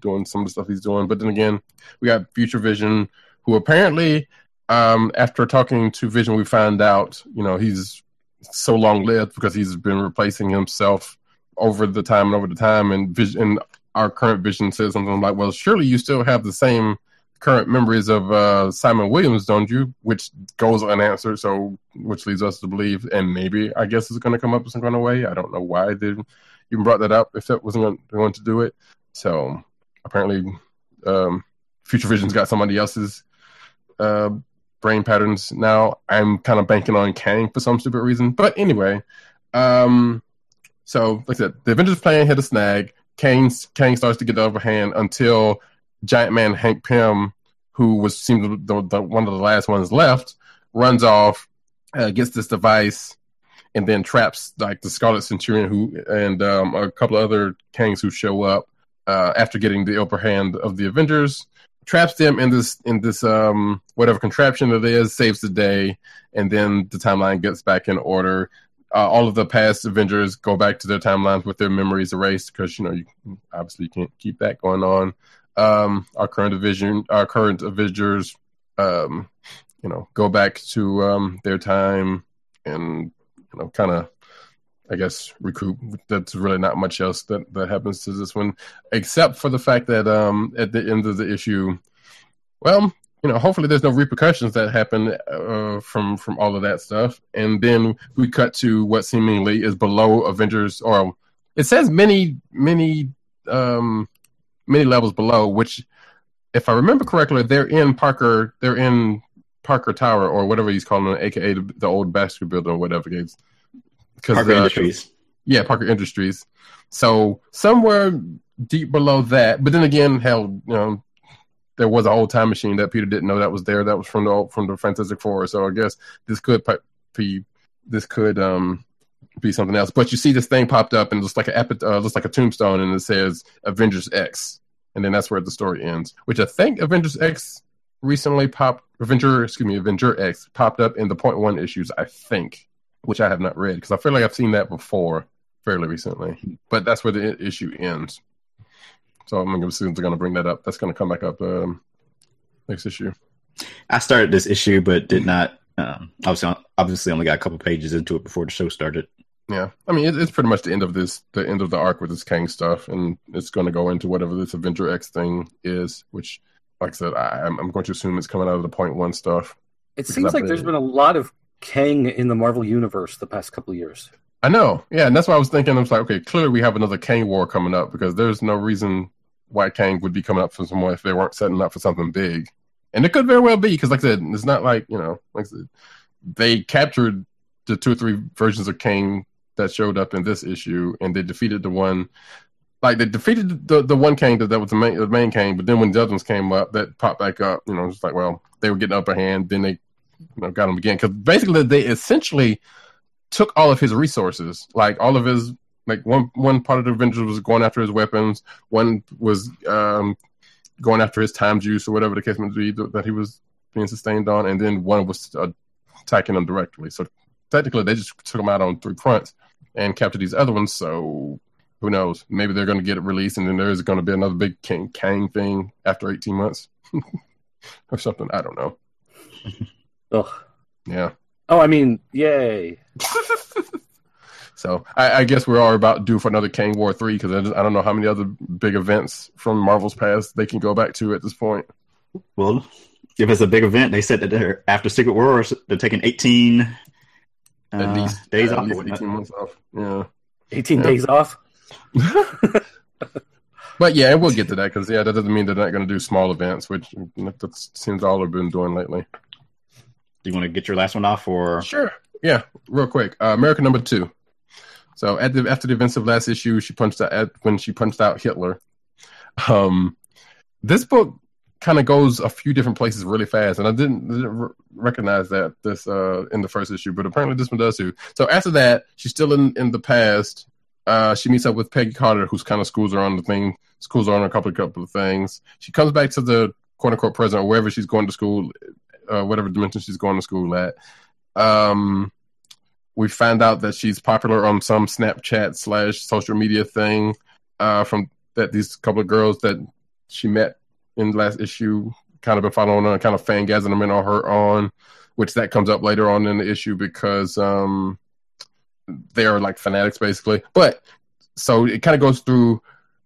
doing some of the stuff he's doing. But then again, we got Future Vision, who apparently, um, after talking to Vision, we found out, you know, he's so long lived because he's been replacing himself over the time and over the time. And Vision, and our current Vision says something like, "Well, surely you still have the same." Current memories of uh, Simon Williams, don't you? Which goes unanswered, so which leads us to believe, and maybe I guess it's going to come up in some kind of way. I don't know why they even brought that up if that wasn't going to do it. So apparently um, Future Vision's got somebody else's uh, brain patterns now. I'm kind of banking on Kang for some stupid reason. But anyway, um, so like I said, the Avengers plan hit a snag. Kang, Kang starts to get the upper hand until Giant Man Hank Pym, who was seemed the, the, one of the last ones left, runs off, uh, gets this device, and then traps like the Scarlet Centurion who and um, a couple of other Kangs who show up uh, after getting the upper hand of the Avengers, traps them in this in this um, whatever contraption it is, saves the day, and then the timeline gets back in order. Uh, all of the past Avengers go back to their timelines with their memories erased because you know you obviously can't keep that going on. Um, our current division, our current Avengers, um, you know, go back to um, their time and you know, kind of I guess recoup. That's really not much else that, that happens to this one, except for the fact that um, at the end of the issue, well, you know, hopefully there's no repercussions that happen uh, from from all of that stuff, and then we cut to what seemingly is below Avengers, or it says many many um, many levels below, which, if I remember correctly, they're in Parker, they're in Parker Tower or whatever he's calling it, aka the, the old Baxter building or whatever it is Parker Industries. Yeah, Parker Industries. So somewhere deep below that, but then again, hell, you know, there was a whole time machine that Peter didn't know that was there. That was from the from the Fantastic Four. So I guess this could be this could um be something else. But you see this thing popped up and looks like a uh, looks like a tombstone, and it says Avengers X, and then that's where the story ends. Which I think Avengers X recently popped. Avenger, excuse me, Avenger X popped up in the point one issues. I think which I have not read because I feel like I've seen that before fairly recently. But that's where the issue ends. So I'm going to assume they're going to bring that up. That's going to come back up um, next issue. I started this issue, but did not. Um, obviously, obviously, only got a couple pages into it before the show started. Yeah, I mean, it, it's pretty much the end of this, the end of the arc with this Kang stuff, and it's going to go into whatever this Avenger X thing is. Which, like I said, I, I'm going to assume it's coming out of the Point One stuff. It seems like there's been a lot of Kang in the Marvel universe the past couple of years. I know, yeah, and that's why I was thinking. I was like, okay, clearly we have another Kang war coming up because there's no reason why Kang would be coming up for someone if they weren't setting up for something big. And it could very well be because, like I said, it's not like you know, like I said, they captured the two or three versions of Kang that showed up in this issue, and they defeated the one. Like they defeated the the one Kang that, was the main the main Kang, but then when ones came up, that popped back up. You know, it's like well, they were getting upper hand. Then they you know, got him again because basically they essentially took all of his resources, like all of his like one one part of the Avengers was going after his weapons, one was um, going after his time juice or whatever the case may be that he was being sustained on, and then one was uh, attacking him directly. So technically, they just took him out on three fronts and captured these other ones. So who knows? Maybe they're going to get it released, and then there's going to be another big Kang, Kang thing after 18 months *laughs* or something. I don't know. *laughs* Ugh. Yeah. Oh, I mean, yay! *laughs* So I, I guess we're all about due for another Kang War three because I, I don't know how many other big events from Marvel's past they can go back to at this point. Well, if it's a big event, they said that they're after Secret Wars, they're taking 18 At uh, least days at off. least eighteen months off. Yeah, 18 Yeah. days off. *laughs* but yeah, we'll get to that because yeah, that doesn't mean they're not going to do small events, which that seems all they've been doing lately. Do you want to get your last one off, or Sure. Yeah, real quick. Uh, America number two. So at the after the events of last issue, she punched out at, when she punched out Hitler. Um, this book kind of goes a few different places really fast, and I didn't, didn't recognize that this uh, in the first issue, but apparently this one does too. So after that, she's still in in the past. Uh, she meets up with Peggy Carter, who's kind of schools her on the thing, schools her on a couple couple of things. She comes back to the quote unquote present or wherever she's going to school, uh, whatever dimension she's going to school at. Um, we find out that she's popular on some Snapchat slash social media thing uh, from that these couple of girls that she met in the last issue kind of been following her, kind of fangazing them in on her on, which that comes up later on in the issue because um, they're like fanatics basically. But so it kind of goes through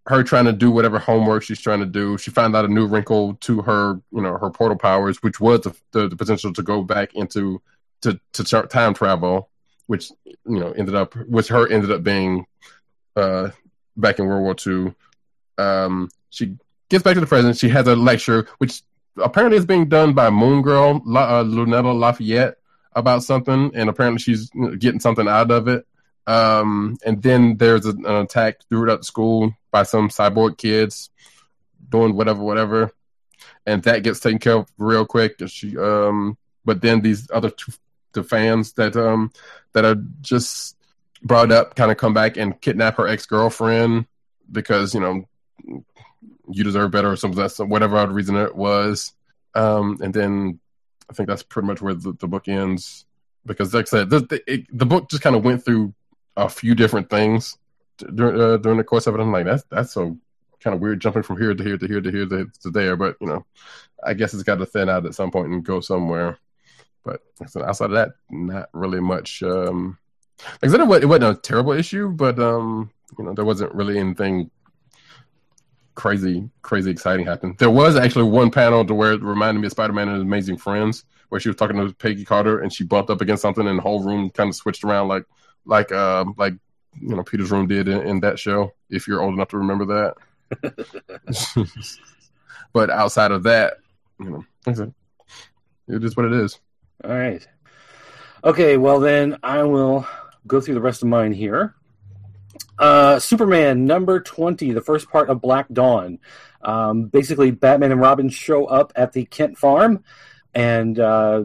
her trying to do whatever homework she's trying to do. She found out a new wrinkle to her, you know, her portal powers, which was the, the, the potential to go back into to to time travel, which you know ended up which her ended up being uh, back in World War Two. Um, she gets back to the present. She has a lecture, which apparently is being done by Moon Girl La, uh, Lunella Lafayette about something, and apparently she's getting something out of it. Um, and then there's an attack throughout school by some cyborg kids doing whatever, whatever, and that gets taken care of real quick. And she, um, but then these other two, the fans that um that are just brought up kind of come back and kidnap her ex girlfriend because you know you deserve better or something that's whatever other reason it was. Um, and then I think that's pretty much where the, the book ends because, like I said, the, the, it, the book just kind of went through a few different things during uh, during the course of it. I'm like, that's that's so kind of weird jumping from here to here to here to here to, to there, but you know, I guess it's got to thin out at some point and go somewhere. But outside of that, not really much. Um, like I said, it wasn't a terrible issue, but um, you know, there wasn't really anything crazy, crazy exciting happened. There was actually one panel to where it reminded me of Spider-Man and His Amazing Friends, where she was talking to Peggy Carter and she bumped up against something and the whole room kind of switched around like, like, uh, like you know, Peter's room did in, in that show. If you're old enough to remember that. *laughs* but outside of that, you know, like I said, it is what it is. All right. Okay, well then I will go through the rest of mine here. Uh, Superman number 20, the first part of Black Dawn. Um, basically, Batman and Robin show up at the Kent farm. And uh,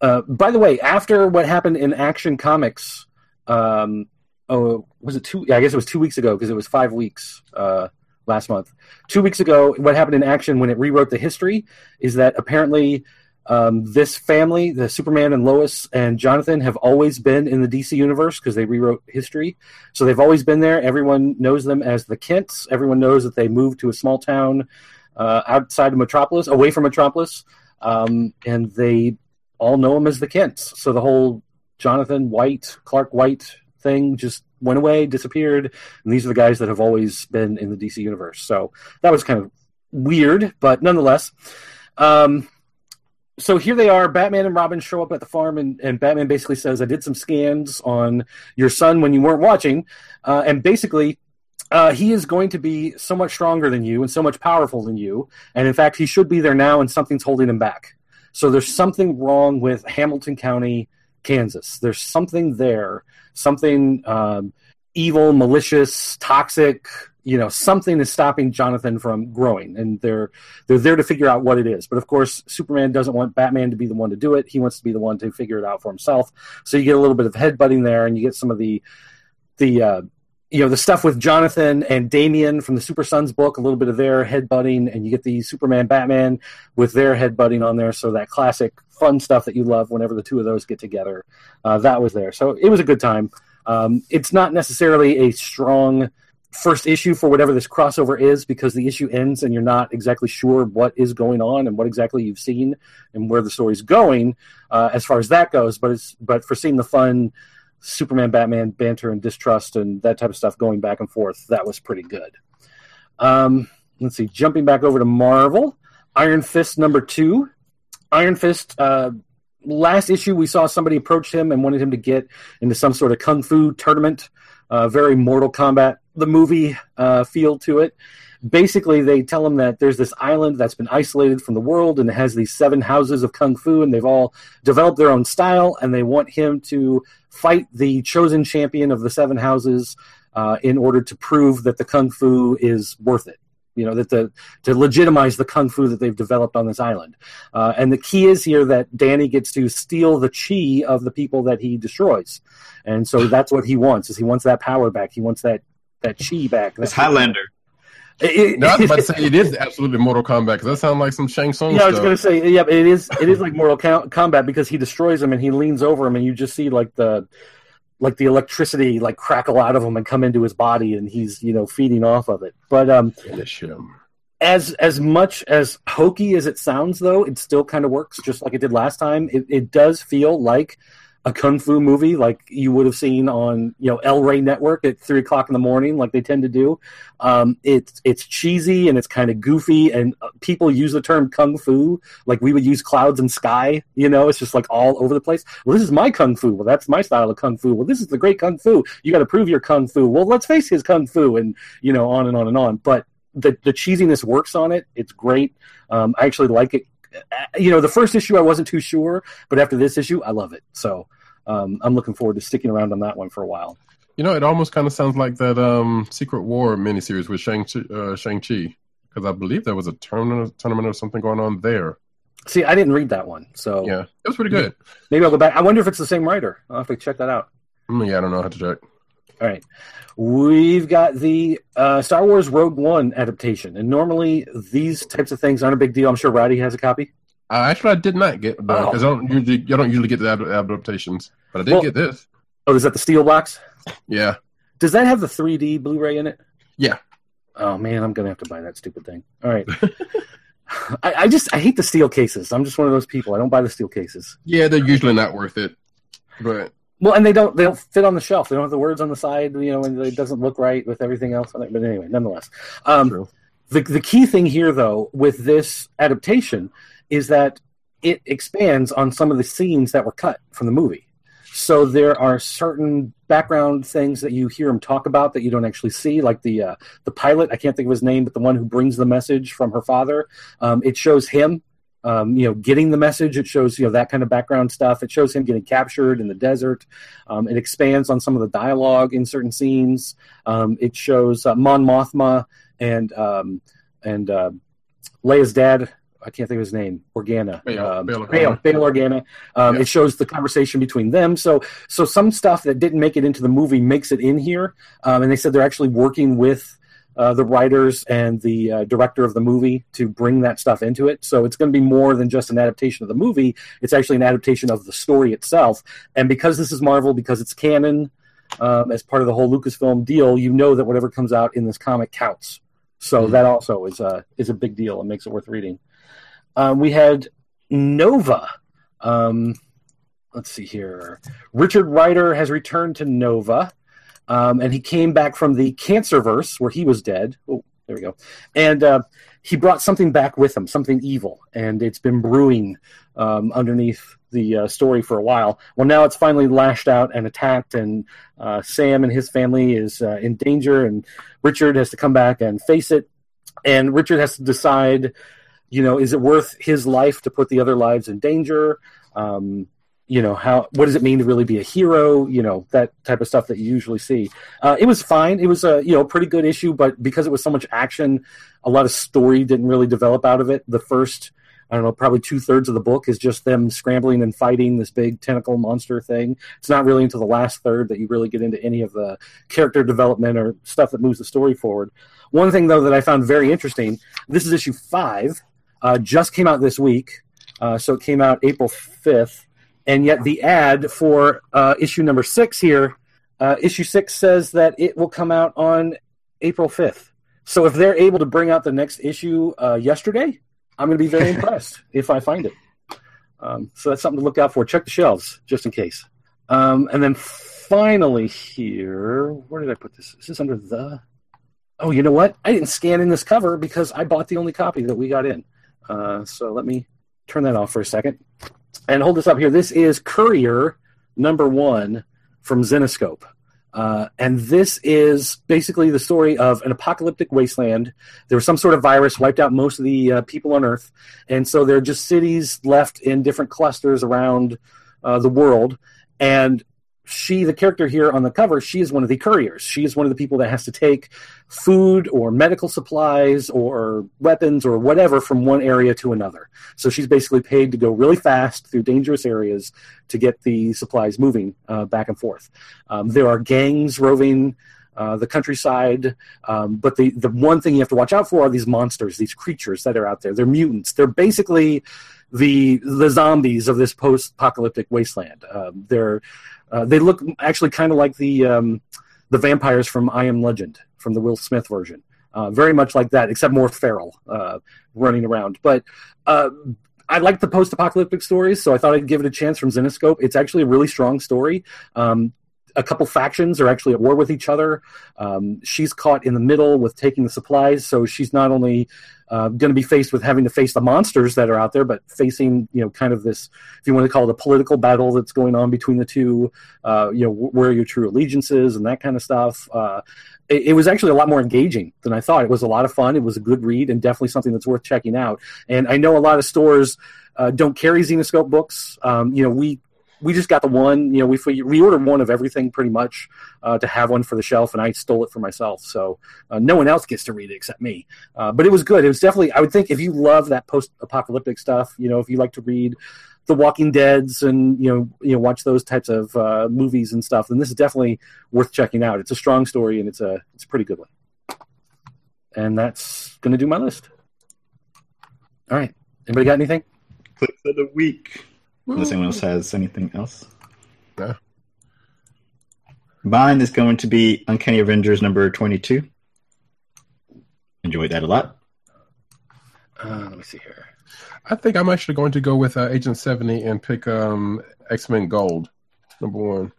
uh, by the way, after what happened in Action Comics, um, oh, was it two? Yeah, I guess it was two weeks ago because it was five weeks uh, last month. Two weeks ago, what happened in Action when it rewrote the history is that apparently um, this family, the Superman and Lois and Jonathan, have always been in the DC universe because they rewrote history. So they've always been there. Everyone knows them as the Kents. Everyone knows that they moved to a small town uh, outside of Metropolis, away from Metropolis, um, and they all know them as the Kents. So the whole Jonathan White, Clark White thing just went away, disappeared, and these are the guys that have always been in the DC universe. So that was kind of weird, but nonetheless. Um, so here they are. Batman and Robin show up at the farm, and, and Batman basically says, "I did some scans on your son when you weren't watching, uh, and basically." Uh, he is going to be so much stronger than you and so much powerful than you. And in fact, he should be there now, and something's holding him back. So there's something wrong with Hamilton County, Kansas. There's something there, something um, evil, malicious, toxic. You know, something is stopping Jonathan from growing, and they're they're there to figure out what it is. But of course, Superman doesn't want Batman to be the one to do it. He wants to be the one to figure it out for himself. So you get a little bit of headbutting there, and you get some of the the uh, you know the stuff with Jonathan and Damian from the Super Sons book, a little bit of their headbutting, and you get the Superman Batman with their headbutting on there. So that classic fun stuff that you love whenever the two of those get together, uh, that was there. So it was a good time. Um, it's not necessarily a strong first issue for whatever this crossover is because the issue ends and you're not exactly sure what is going on and what exactly you've seen and where the story's going uh, as far as that goes. But it's but for seeing the fun Superman Batman banter and distrust and that type of stuff going back and forth, that was pretty good. Um, let's see, jumping back over to Marvel, Iron Fist number two. Iron Fist, uh, last issue we saw somebody approach him and wanted him to get into some sort of kung fu tournament, uh, very Mortal Kombat, the movie uh, feel to it. Basically, they tell him that there's this island that's been isolated from the world and it has these seven houses of kung fu, and they've all developed their own style, and they want him to fight the chosen champion of the seven houses uh, in order to prove that the kung fu is worth it. You know that the to legitimize the kung fu that they've developed on this island, uh, and the key is here that Danny gets to steal the chi of the people that he destroys, and so that's what he wants. Is he wants that power back? He wants that that chi back. It's Highlander. It- it- No, I was about to *laughs* say it is absolutely Mortal Kombat because that sounds like some Shang Tsung Yeah, I was going to say, yeah, it is. It is like Mortal Com- Kombat because he destroys him and he leans over him, and you just see like the like the electricity like crackle out of him and come into his body, and he's you know feeding off of it. But um, Finish him. as as much as hokey as it sounds, though, it still kind of works just like it did last time. It, it does feel like a kung fu movie, like you would have seen on you know El Rey Network at three o'clock in the morning, like they tend to do. Um, it's it's cheesy and it's kind of goofy, and uh, people use the term kung fu like we would use clouds and sky. You know, it's just like all over the place. Well, this is my kung fu. Well, that's my style of kung fu. Well, this is the great kung fu. You got to prove your kung fu. Well, let's face his kung fu, and you know, on and on and on. But the the cheesiness works on it. It's great. Um, I actually like it. Uh, You know, the first issue I wasn't too sure, but after this issue, I love it. So um, I'm looking forward to sticking around on that one for a while. You know, it almost kind of sounds like that um, Secret War miniseries with Shang uh, Shang Chi because I believe there was a tournament tournament or something going on there. See, I didn't read that one, so Yeah, it was pretty good. maybe I'll go back. I wonder if it's the same writer. I'll have to check that out. Mm, yeah, I don't know how to check. All right. We've got the uh, Star Wars Rogue One adaptation. And normally these types of things aren't a big deal. I'm sure Roddy has a copy. Uh, actually, I did not get because Oh. I don't usually I don't usually get the ad- adaptations, but I did Well- get this. Oh, is that the steel box? Yeah, Does that have the 3D Blu ray in it? Yeah. Oh, man, I'm going to have to buy that stupid thing. All right. *laughs* I, I just, I hate the steel cases. I'm just one of those people. I don't buy the steel cases. yeah, they're usually not worth it. But Well, and they don't, they don't fit on the shelf. They don't have the words on the side, you know, and it doesn't look right with everything else on it. But anyway, nonetheless. Um, True. The, the key thing here, though, with this adaptation is that it expands on some of the scenes that were cut from the movie. So there are certain background things that you hear him talk about that you don't actually see, like the uh, the pilot. I can't think of his name, but the one who brings the message from her father. Um, it shows him, um, you know, getting the message. It shows you know that kind of background stuff. It shows him getting captured in the desert. Um, it expands on some of the dialogue in certain scenes. Um, it shows uh, Mon Mothma and um, and uh, Leia's dad. I can't think of his name. Organa. Bail- um, Bail Bail, Organa. Bail Organa. Um, Yeah. It shows the conversation between them. So so some stuff that didn't make it into the movie makes it in here. Um, and they said they're actually working with uh, the writers and the uh, director of the movie to bring that stuff into it. So it's going to be more than just an adaptation of the movie. It's actually an adaptation of the story itself. And because this is Marvel, because it's canon um, as part of the whole Lucasfilm deal, you know that whatever comes out in this comic counts. So Mhm. that also is a is a big deal and makes it worth reading. Um, we had Nova. Um, let's see here. Richard Rider has returned to Nova, um, and he came back from the Cancerverse where he was dead. Oh, there we go. And uh, he brought something back with him, something evil, and it's been brewing um, underneath the uh, story for a while. Well, now it's finally lashed out and attacked, and uh, Sam and his family is uh, in danger, and Richard has to come back and face it. And Richard has to decide, you know, is it worth his life to put the other lives in danger? Um, you know how what does it mean to really be a hero you know that type of stuff that you usually see uh, it was fine it was a you know pretty good issue but because it was so much action a lot of story didn't really develop out of it the first i don't know probably two-thirds of the book is just them scrambling and fighting this big tentacle monster thing it's not really until the last third that you really get into any of the character development or stuff that moves the story forward one thing though that i found very interesting this is issue five uh, just came out this week uh, so it came out april 5th and yet the ad for uh, issue number six here, uh, issue six says that it will come out on April 5th. So if they're able to bring out the next issue uh, yesterday, I'm going to be very *laughs* impressed if I find it. Um, so that's something to look out for. Check the shelves just in case. Um, and then finally here, where did I put this? Is this under the? Oh, you know what? I didn't scan in this cover because I bought the only copy that we got in. Uh, so let me turn that off for a second and hold this up here. This is Courier number one from Zenescope. Uh, and this is basically the story of an apocalyptic wasteland. There was some sort of virus, wiped out most of the uh, people on Earth. And so there are just cities left in different clusters around uh, the world. And she, the character here on the cover, she is one of the couriers. She is one of the people that has to take food or medical supplies or weapons or whatever from one area to another. So she's basically paid to go really fast through dangerous areas to get the supplies moving uh, back and forth. Um, there are gangs roving. Uh, the countryside, um, but the the one thing you have to watch out for are these monsters, these creatures that are out there. They're mutants. They're basically the the zombies of this post-apocalyptic wasteland. Um, they're uh, they look actually kind of like the um, the vampires from I Am Legend from the Will Smith version. Uh, very much like that, except more feral, uh, running around. But uh, I like the post-apocalyptic stories, so I thought I'd give it a chance from Zenescope. It's actually a really strong story. Um, a couple factions are actually at war with each other. Um, she's caught in the middle with taking the supplies, so she's not only uh, going to be faced with having to face the monsters that are out there, but facing you know kind of this, if you want to call it a political battle that's going on between the two. Uh, you know, where your true allegiances and that kind of stuff. Uh, it, it, was actually a lot more engaging than I thought. It was a lot of fun. It was a good read and definitely something that's worth checking out. And I know a lot of stores. Uh, don't carry Zenescope books. Um, you know, we we just got the one. You know, we we ordered one of everything pretty much uh, to have one for the shelf, and I stole it for myself. So uh, no one else gets to read it except me. Uh, but it was good. It was definitely. I would think if you love that post-apocalyptic stuff, you know, if you like to read The Walking Dead's and you know you know watch those types of uh, movies and stuff, then this is definitely worth checking out. It's a strong story and it's a it's a pretty good one. And that's going to do my list. All right. Anybody got anything? KLIQ of the week. Unless anyone else has anything else. No. Mine is going to be Uncanny Avengers number 22. Enjoyed that a lot. Uh, let me see here. I think I'm actually going to go with uh, Agent 70 and pick um, X Men Gold, number one.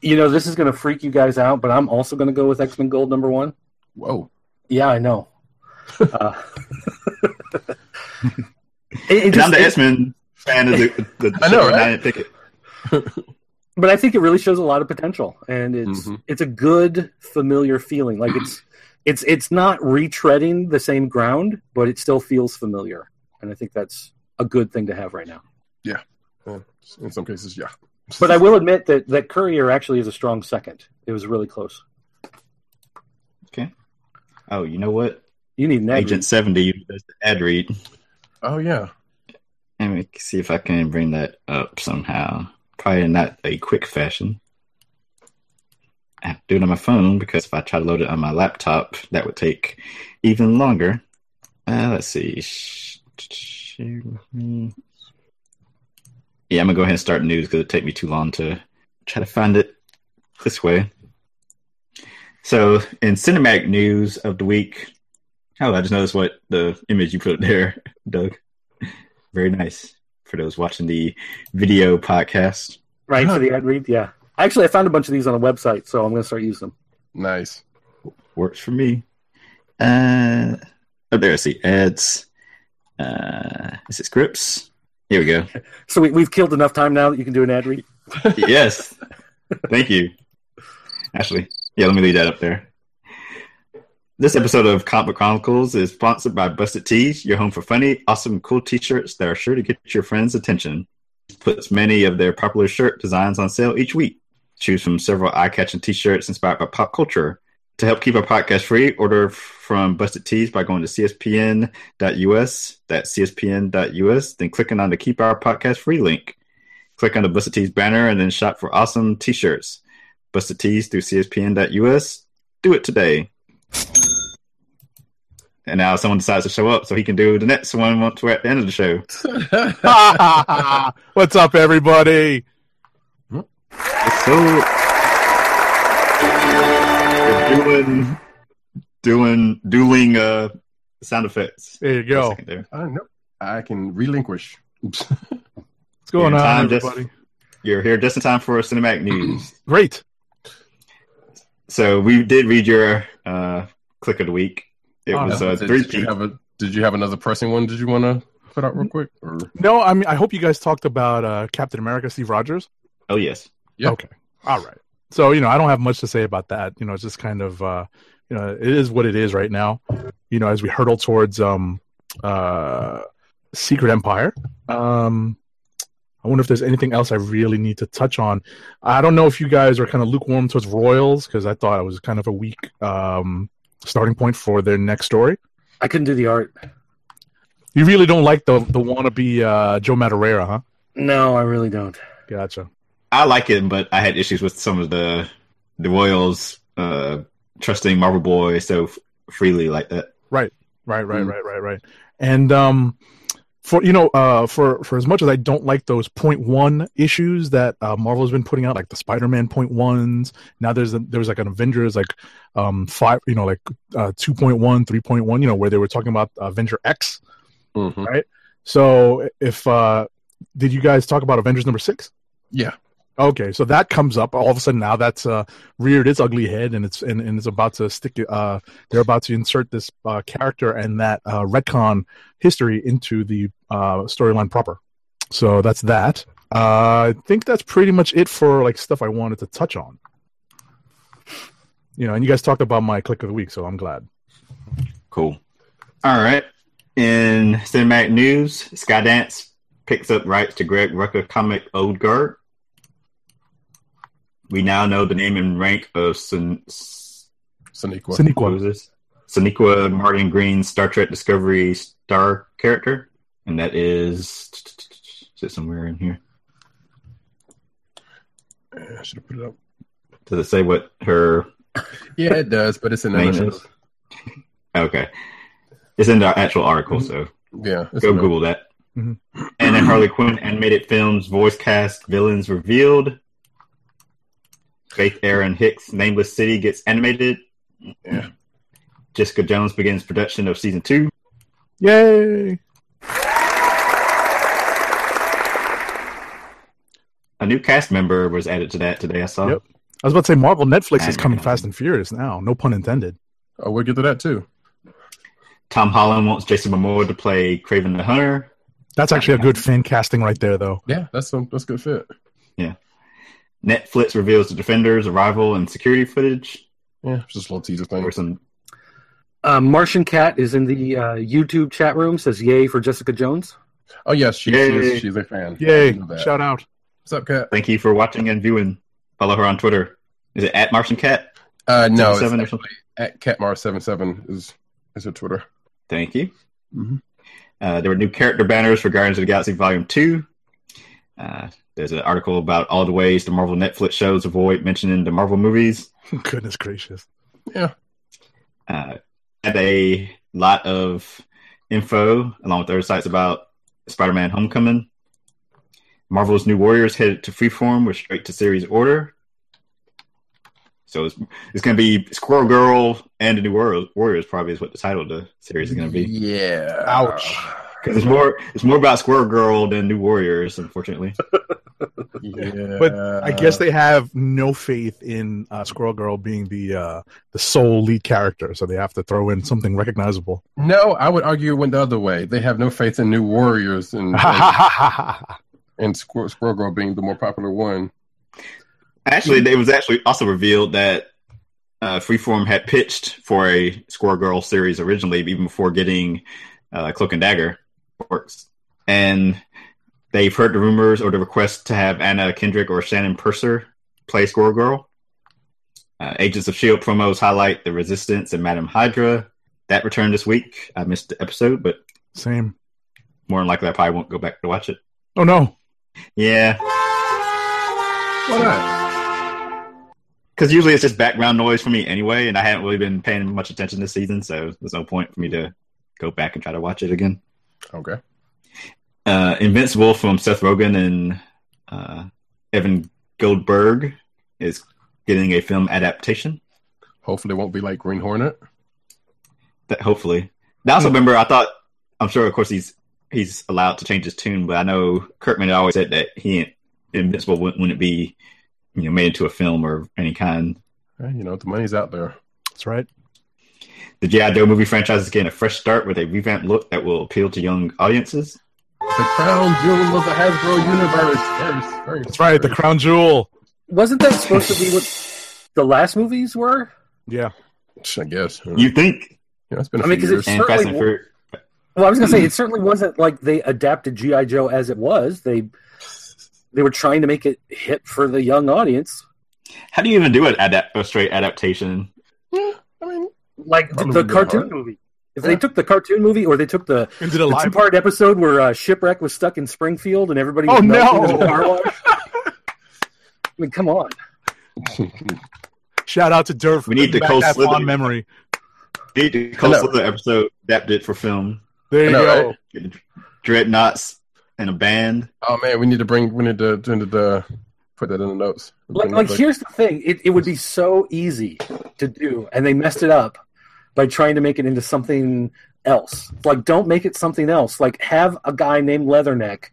You know, this is going to freak you guys out, but I'm also going to go with X Men Gold, number one. Whoa. Yeah, I know. *laughs* uh, *laughs* *laughs* It, it just, I'm the X Men fan of *laughs* the, the I know, right? I didn't pick it. *laughs* but I think it really shows a lot of potential, and it's Mhm. it's a good familiar feeling. Like it's *clears throat* it's it's not retreading the same ground, but it still feels familiar, and I think that's a good thing to have right now. Yeah, in some cases, yeah. *laughs* But I will admit that that Courier actually is a strong second. It was really close. Okay. Oh, you know what? You need an ad Agent read. 70 does the ad read. Oh yeah. Let me see if I can bring that up somehow. Probably not a quick fashion. I have to do it on my phone because if I try to load it on my laptop, that would take even longer. Uh, let's see. Me. Yeah, I'm gonna go ahead and start news because it take me too long to try to find it this way. So, in cinematic news of the week, oh, I just noticed what the image you put there, *laughs* Doug. Very nice for those watching the video podcast. right for the ad read. Yeah, actually, I found a bunch of these on a website, so I'm going to start using them. Nice. Works for me. Uh, oh, there I see ads. Uh, is it scripts? Here we go. *laughs* So we, we've killed enough time now that you can do an ad read. yes. Thank you. Ashley. Yeah, let me leave that up there. This episode of Comic Chronicles is sponsored by Busted Tees, your home for funny, awesome, cool t shirts that are sure to get your friends' attention. puts many of their popular shirt designs on sale each week. Choose from several eye-catching t-shirts inspired by pop culture. To help keep our podcast free, order from Busted Tees by going to cspn.us. That's cspn.us. Then clicking on the Keep Our Podcast Free link. Click on the Busted Tees banner and then shop for awesome t-shirts. Busted Tees through cspn.us. Do it today. And now someone decides to show up so he can do the next one once we're at the end of the show. *laughs* What's up, everybody? So we're doing doing dueling uh sound effects. There you go. there. I don't know. I can relinquish. What's going on, time just- everybody? You're here just in time for cinematic news. Great. So we did read your uh KLIQ of the week. It Oh, was did, uh, did three you have a Did you have another pressing one? Did you want to put out real quick? Or No, I mean, I hope you guys talked about uh, Captain America, Steve Rogers. Oh yes. Yeah. Okay. All right. So, you know, I don't have much to say about that. You know, it's just kind of, uh, you know, it is what it is right now. You know, as we hurtle towards um, uh, Secret Empire. Um, I wonder if there's anything else I really need to touch on. I don't know if you guys are kind of lukewarm towards Royals because I thought it was kind of a weak um, starting point for their next story. I couldn't do the art. You really don't like the the wannabe uh, Joe Madureira, huh? No, I really don't. Gotcha. I like it, but I had issues with some of the the Royals uh trusting Marvel Boy so f- freely like that. Right, right, Mm. right, right, right. And um, for you know, uh, for for as much as I don't like those point one issues that uh, Marvel has been putting out, like the Spider Man point ones. Now there's a, there's like an Avengers like um five, you know, like uh 2.1, 3.1, you know, where they were talking about Avenger X. Mhm. So if uh, did you guys talk about Avengers number six? yeah, Okay, so that comes up all of a sudden now. That's uh, reared its ugly head, and it's and, and it's about to stick. Uh, they're about to insert this uh, character and that uh, retcon history into the uh, storyline proper. So that's that. Uh, I think that's pretty much it for like stuff I wanted to touch on. You know, and you guys talked about my KLIQ of the week, so I'm glad. Cool. All right. In cinematic news, Skydance picks up rights to Greg Rucka comic Old Guard. We now know the name and rank of Sun- Sonequa. Sonequa. was this? Sonequa Martin Green's Star Trek Discovery star character, and that is is it somewhere in here? I should have put it up. Does it say what her *coughs* Yeah, it does, but it's in the? *laughs* Okay, it's in the actual article, so Yeah, go Google that. Mhm. And then Harley Quinn animated films voice cast villains revealed. Faith Erin Hicks' Nameless City gets animated. Yeah. Jessica Jones begins production of season two. Yay! A new cast member was added to that today. I saw. Yep. I was about to say Marvel Netflix is And- coming um, fast and furious now. No pun intended. Oh, we'll get to that too. Tom Holland wants Jason Momoa to play Kraven the Hunter. That's actually a good fan casting right there, though. Yeah, that's a that's a good fit. Netflix reveals the Defenders' arrival and security footage. Yeah, it's just a little teaser thing. Or some Uh, Martian Cat is in the uh, YouTube chat room. Says yay for Jessica Jones. Oh yes, she, Yay. she's she's a fan. Yay! I know that. Shout out. What's up, Cat? thank you for watching and viewing. Follow her on Twitter. Is it at Martian Cat? Uh, no, it's 77 or actually at Catmar77 is is her Twitter. Thank you. Mhm. Uh, there were new character banners for Guardians of the Galaxy Volume 2. Uh, there's an article about all the ways the Marvel Netflix shows avoid mentioning the Marvel movies. *laughs* Goodness gracious. Yeah, Uh, had a lot of info along with other sites about Spider-Man: Homecoming. Marvel's New Warriors headed to Freeform with straight to series order. So it's, it's going to be Squirrel Girl and the New Warriors, Warriors. Probably is what the title of the series is going to be. Yeah. Ouch. Because it's more it's more about Squirrel Girl than New Warriors, unfortunately. *laughs* Yeah. But I guess they have no faith in uh, Squirrel Girl being the uh, the sole lead character, so they have to throw in something recognizable. no, I would argue it went the other way. They have no faith in New Warriors and *laughs* and, and Squirrel, Squirrel Girl being the more popular one. Actually, it was actually also revealed that uh, Freeform had pitched for a Squirrel Girl series originally, even before getting uh, Cloak and Dagger works. And they've heard the rumors or the request to have Anna Kendrick or Shannon Purser play Squirrel Girl. Uh, Agents of S.H.I.E.L.D. promos highlight the Resistance and Madam Hydra. That returned this week. I missed the episode, but Same. more than likely I probably won't go back to watch it. Oh no. Yeah, Why not? because usually it's just background noise for me anyway, and I haven't really been paying much attention this season, so there's no point for me to go back and try to watch it again. Okay. Uh, Invincible from Seth Rogen and uh, Evan Goldberg is getting a film adaptation. Hopefully, it won't be like Green Hornet. That hopefully. I also remember I thought I'm sure, of course, he's he's allowed to change his tune, but I know Kirkman had always said that he ain't Invincible wouldn't, wouldn't be you know made into a film or any kind. You know, the money's out there. That's right. The G.I. Joe movie franchise is getting a fresh start with a revamped look that will appeal to young audiences. The crown jewel of the Hasbro universe. First, first, That's right. The crown jewel. Wasn't that supposed to be what *laughs* the last movies were? Yeah. I guess. Yeah, You think? Yeah, it's been a I mean, few 'cause years. it's- And Certainly and Well, I was gonna say it certainly wasn't like they adapted GI Joe as it was. They they were trying to make it hit for the young audience. How do you even do an adapt a straight adaptation? I mean, like the, the cartoon hard. movie. If Yeah. they took the cartoon movie or they took the, And did a the two part episode where uh, Shipwreck was stuck in Springfield and everybody was Oh, no. in a car wash. *laughs* I mean, come on. Shout out to Durf. We need bringing the Cole back Slither. fond memory. Need the Cole know. Slither episode adapted for film. There you know, go. right? Get Dreadnoks and a band. oh man, we need to bring. We need to, to, to, to put that in the notes. Like, like here's the thing: it, it would be so easy to do, and they messed it up by trying to make it into something else. Like, don't make it something else. Like, have a guy named Leatherneck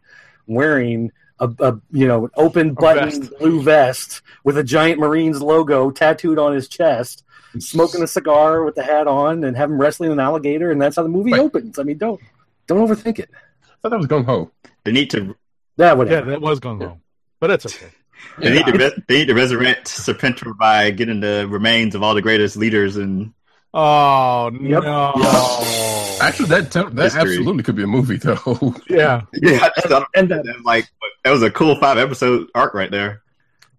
wearing a, a you know an open button vest. blue vest with a giant Marines logo tattooed on his chest, smoking a cigar with the hat on, and have him wrestling an alligator, and that's how the movie Right. opens. I mean, don't don't overthink it. I thought that was gung ho. They need to Yeah, Yeah, whatever. that was going wrong. But that's okay. they need to res- they need to resurrect Serpentor by getting the remains of all the greatest leaders and Oh, Yep. no. Actually, that that History. absolutely could be a movie though. *laughs* Yeah. yeah, I just And that was like that was a cool five episode arc right there.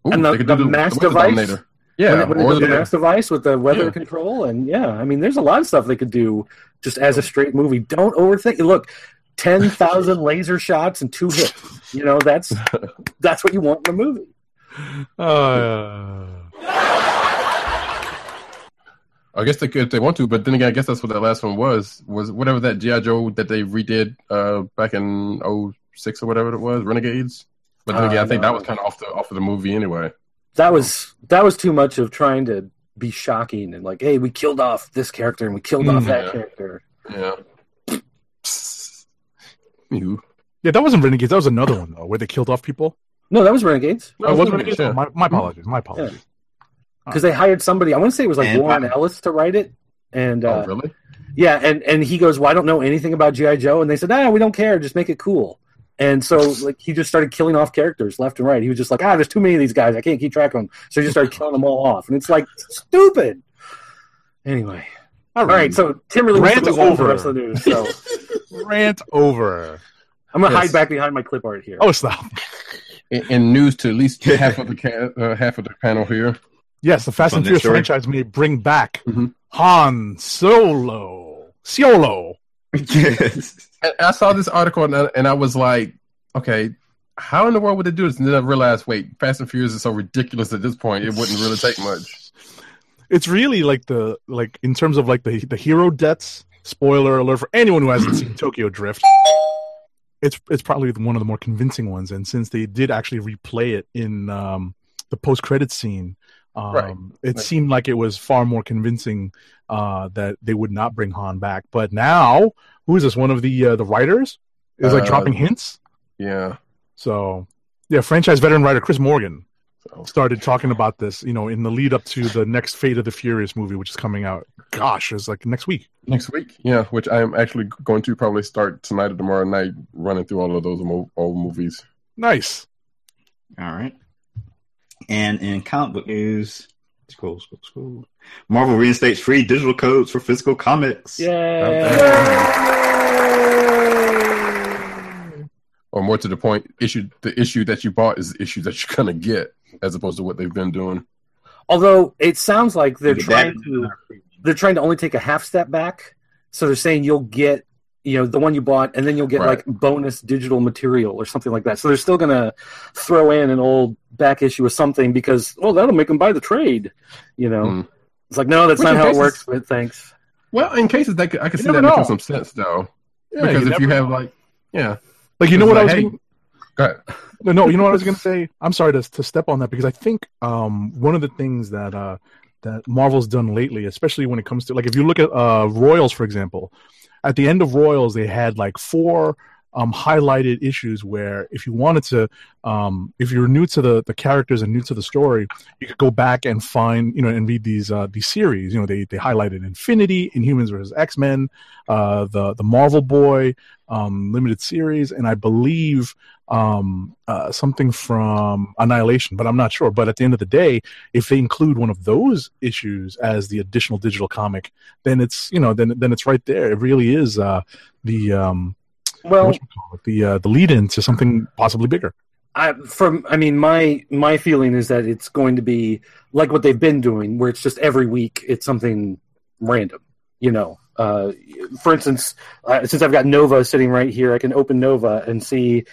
Ooh, And the- they could the mass weather device? dominator. Yeah, when, when or the the- mass device with the weather Yeah. control and yeah i mean there's a lot of stuff they could do just as a straight movie don't overthink it look 10,000 *laughs* laser shots and two hits you know that's *laughs* that's what you want in a movie Uh, I guess they could if they want to, but then again, I guess that's what that last one was. Was whatever that GI Joe that they redid uh, back in 06 or whatever it was, Renegades. But then Uh, again, I think no. that was kind of off the off of the movie anyway. that was that was too much of trying to be shocking and like hey we killed off this character and we killed off Mm. that Yeah. character Yeah. Anywho. yeah, that wasn't Renegades. That was another one, though, where they killed off people. no that was renegades Oh, was it Renegades, Renegades? Oh, my, my apologies. My apologies. Because they hired somebody i want to say it was like And- warren ellis to write it and uh, oh, really? Yeah, and and he goes, "Well, I don't know anything about GI Joe," and they said, "Ah, we don't care. Just make it cool." And so, like, he just started killing off characters left and right. He was just like, "Ah, there's too many of these guys. I can't keep track of them." So he just started killing them all off, and it's like stupid. Anyway, all right. So Tim really wants to Rant move on the over. rest of the news. So *laughs* Rant over. I'm gonna Yes. hide back behind my clip art here. Oh, stop. In, in news to at least *laughs* half of the ca- uh, half of the panel here. Yes, the Fast Fun and Furious story. franchise may bring back Mhm. Han Solo. Solo. yes. *laughs* And I saw this article and I, and I was like, okay, how in the world would they do this? And then I realized, wait, Fast and Furious is so ridiculous at this point, it wouldn't really take much. It's really like the like in terms of like the the hero deaths. Spoiler alert for anyone who hasn't seen *clears throat* Tokyo Drift. It's it's probably one of the more convincing ones, and since they did actually replay it in um, the post credit scene, um, Right. it Right. seemed like it was far more convincing uh, that they would not bring Han back. But now, who is this? One of the uh, the writers is like Uh, dropping hints. Yeah. So, yeah, franchise veteran writer Chris Morgan So, started talking about this, you know, in the lead up to the next Fate of the Furious movie, which is coming out. Gosh, it's like next week. next week, yeah, which I am actually going to probably start tonight or tomorrow night running through all of those mo- old movies. Nice. All right. And in comic book news, scroll, scroll, scroll. Marvel reinstates free digital codes for physical comics. Yay! or more to the point, issue the issue that you bought is the issue that you're gonna get, as opposed to what they've been doing. Although it sounds like they're trying to they're trying to only take a half step back. So they're saying you'll get you know the one you bought, and then you'll get Right. like bonus digital material or something like that. So they're still gonna throw in an old back issue or something because oh that'll make them buy the trade. You know, Mm. it's like no, that's Which not in how it works. But thanks. Well, in cases that could, I can You see that never making some sense though, Yeah, because if you have know. like, yeah, like you know it's what I was hey, gonna- go ahead. No, no, you know what I was going *laughs* to say. I'm sorry to to step on that because I think um, one of the things that uh, that Marvel's done lately, especially when it comes to like if you look at uh, Royals, for example, at the end of Royals they had like four um, highlighted issues where if you wanted to, um, if you're new to the the characters and new to the story, you could go back and find you know and read these uh, these series. You know they they highlighted Infinity, Inhumans versus X Men, uh, the the Marvel Boy um, limited series, and I believe um, uh, something from Annihilation, but I'm not sure. But at the end of the day, if they include one of those issues as the additional digital comic, then it's you know then then it's right there. It really is uh, the um, Well, what you call it, the uh, the lead in to something possibly bigger. I, from I mean my my feeling is that it's going to be like what they've been doing, where it's just every week it's something random. You know, uh, for instance, uh, since I've got Nova sitting right here, I can open Nova and see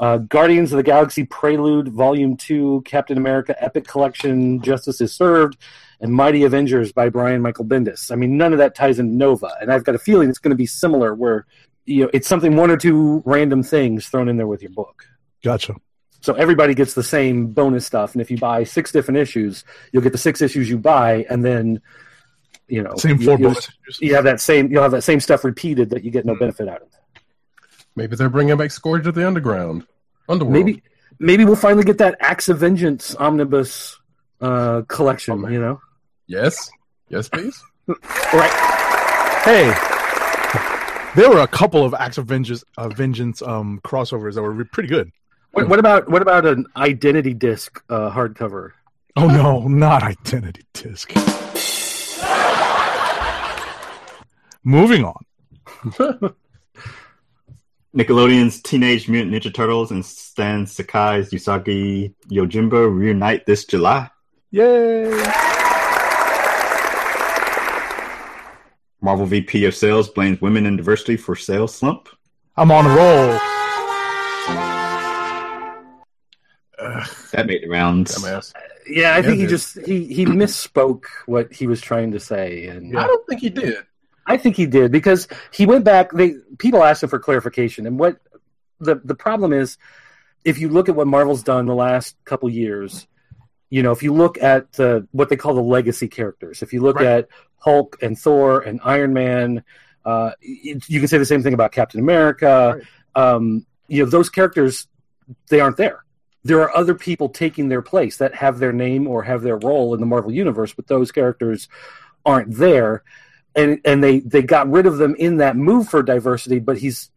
uh, Guardians of the Galaxy Prelude Volume Two, Captain America Epic Collection, Justice is Served, and Mighty Avengers by Brian Michael Bendis. I mean, none of that ties into Nova, and I've got a feeling it's going to be similar, where you know it's something one or two random things thrown in there with your book. Gotcha. So everybody gets the same bonus stuff, and if you buy six different issues, you'll get the six issues you buy, and then you know Same you, four you'll, you have that same you'll have that same stuff repeated that you get no benefit out of. Maybe they're bringing back Scourge of the Underground, Underworld. Maybe maybe we'll finally get that Acts of Vengeance omnibus uh, collection. Oh, you know, yes, yes, please. *laughs* right? Hey, there were a couple of Acts of Vengeance, uh, Vengeance um, crossovers that were pretty good. What, what about what about an Identity disc uh, hardcover? Oh no, not Identity Disc. Moving on. *laughs* Nickelodeon's Teenage Mutant Ninja Turtles and Stan Sakai's Usagi Yojimbo reunite this July. Yay! Marvel VP of Sales blames women in diversity for sales slump. I'm on a roll. That made the rounds. Dumbass. Yeah, I think he dude. just he he misspoke what he was trying to say, and I don't think he did. I think he did because he went back. They people asked him for clarification, and what the the problem is, if you look at what Marvel's done the last couple years, you know, if you look at the, what they call the legacy characters, if you look Right. at Hulk and Thor and Iron Man, uh, you you can say the same thing about Captain America. Um, you know, those characters they aren't there. There are other people taking their place that have their name or have their role in the Marvel universe, but those characters aren't there and and they they got rid of them in that move for diversity but he's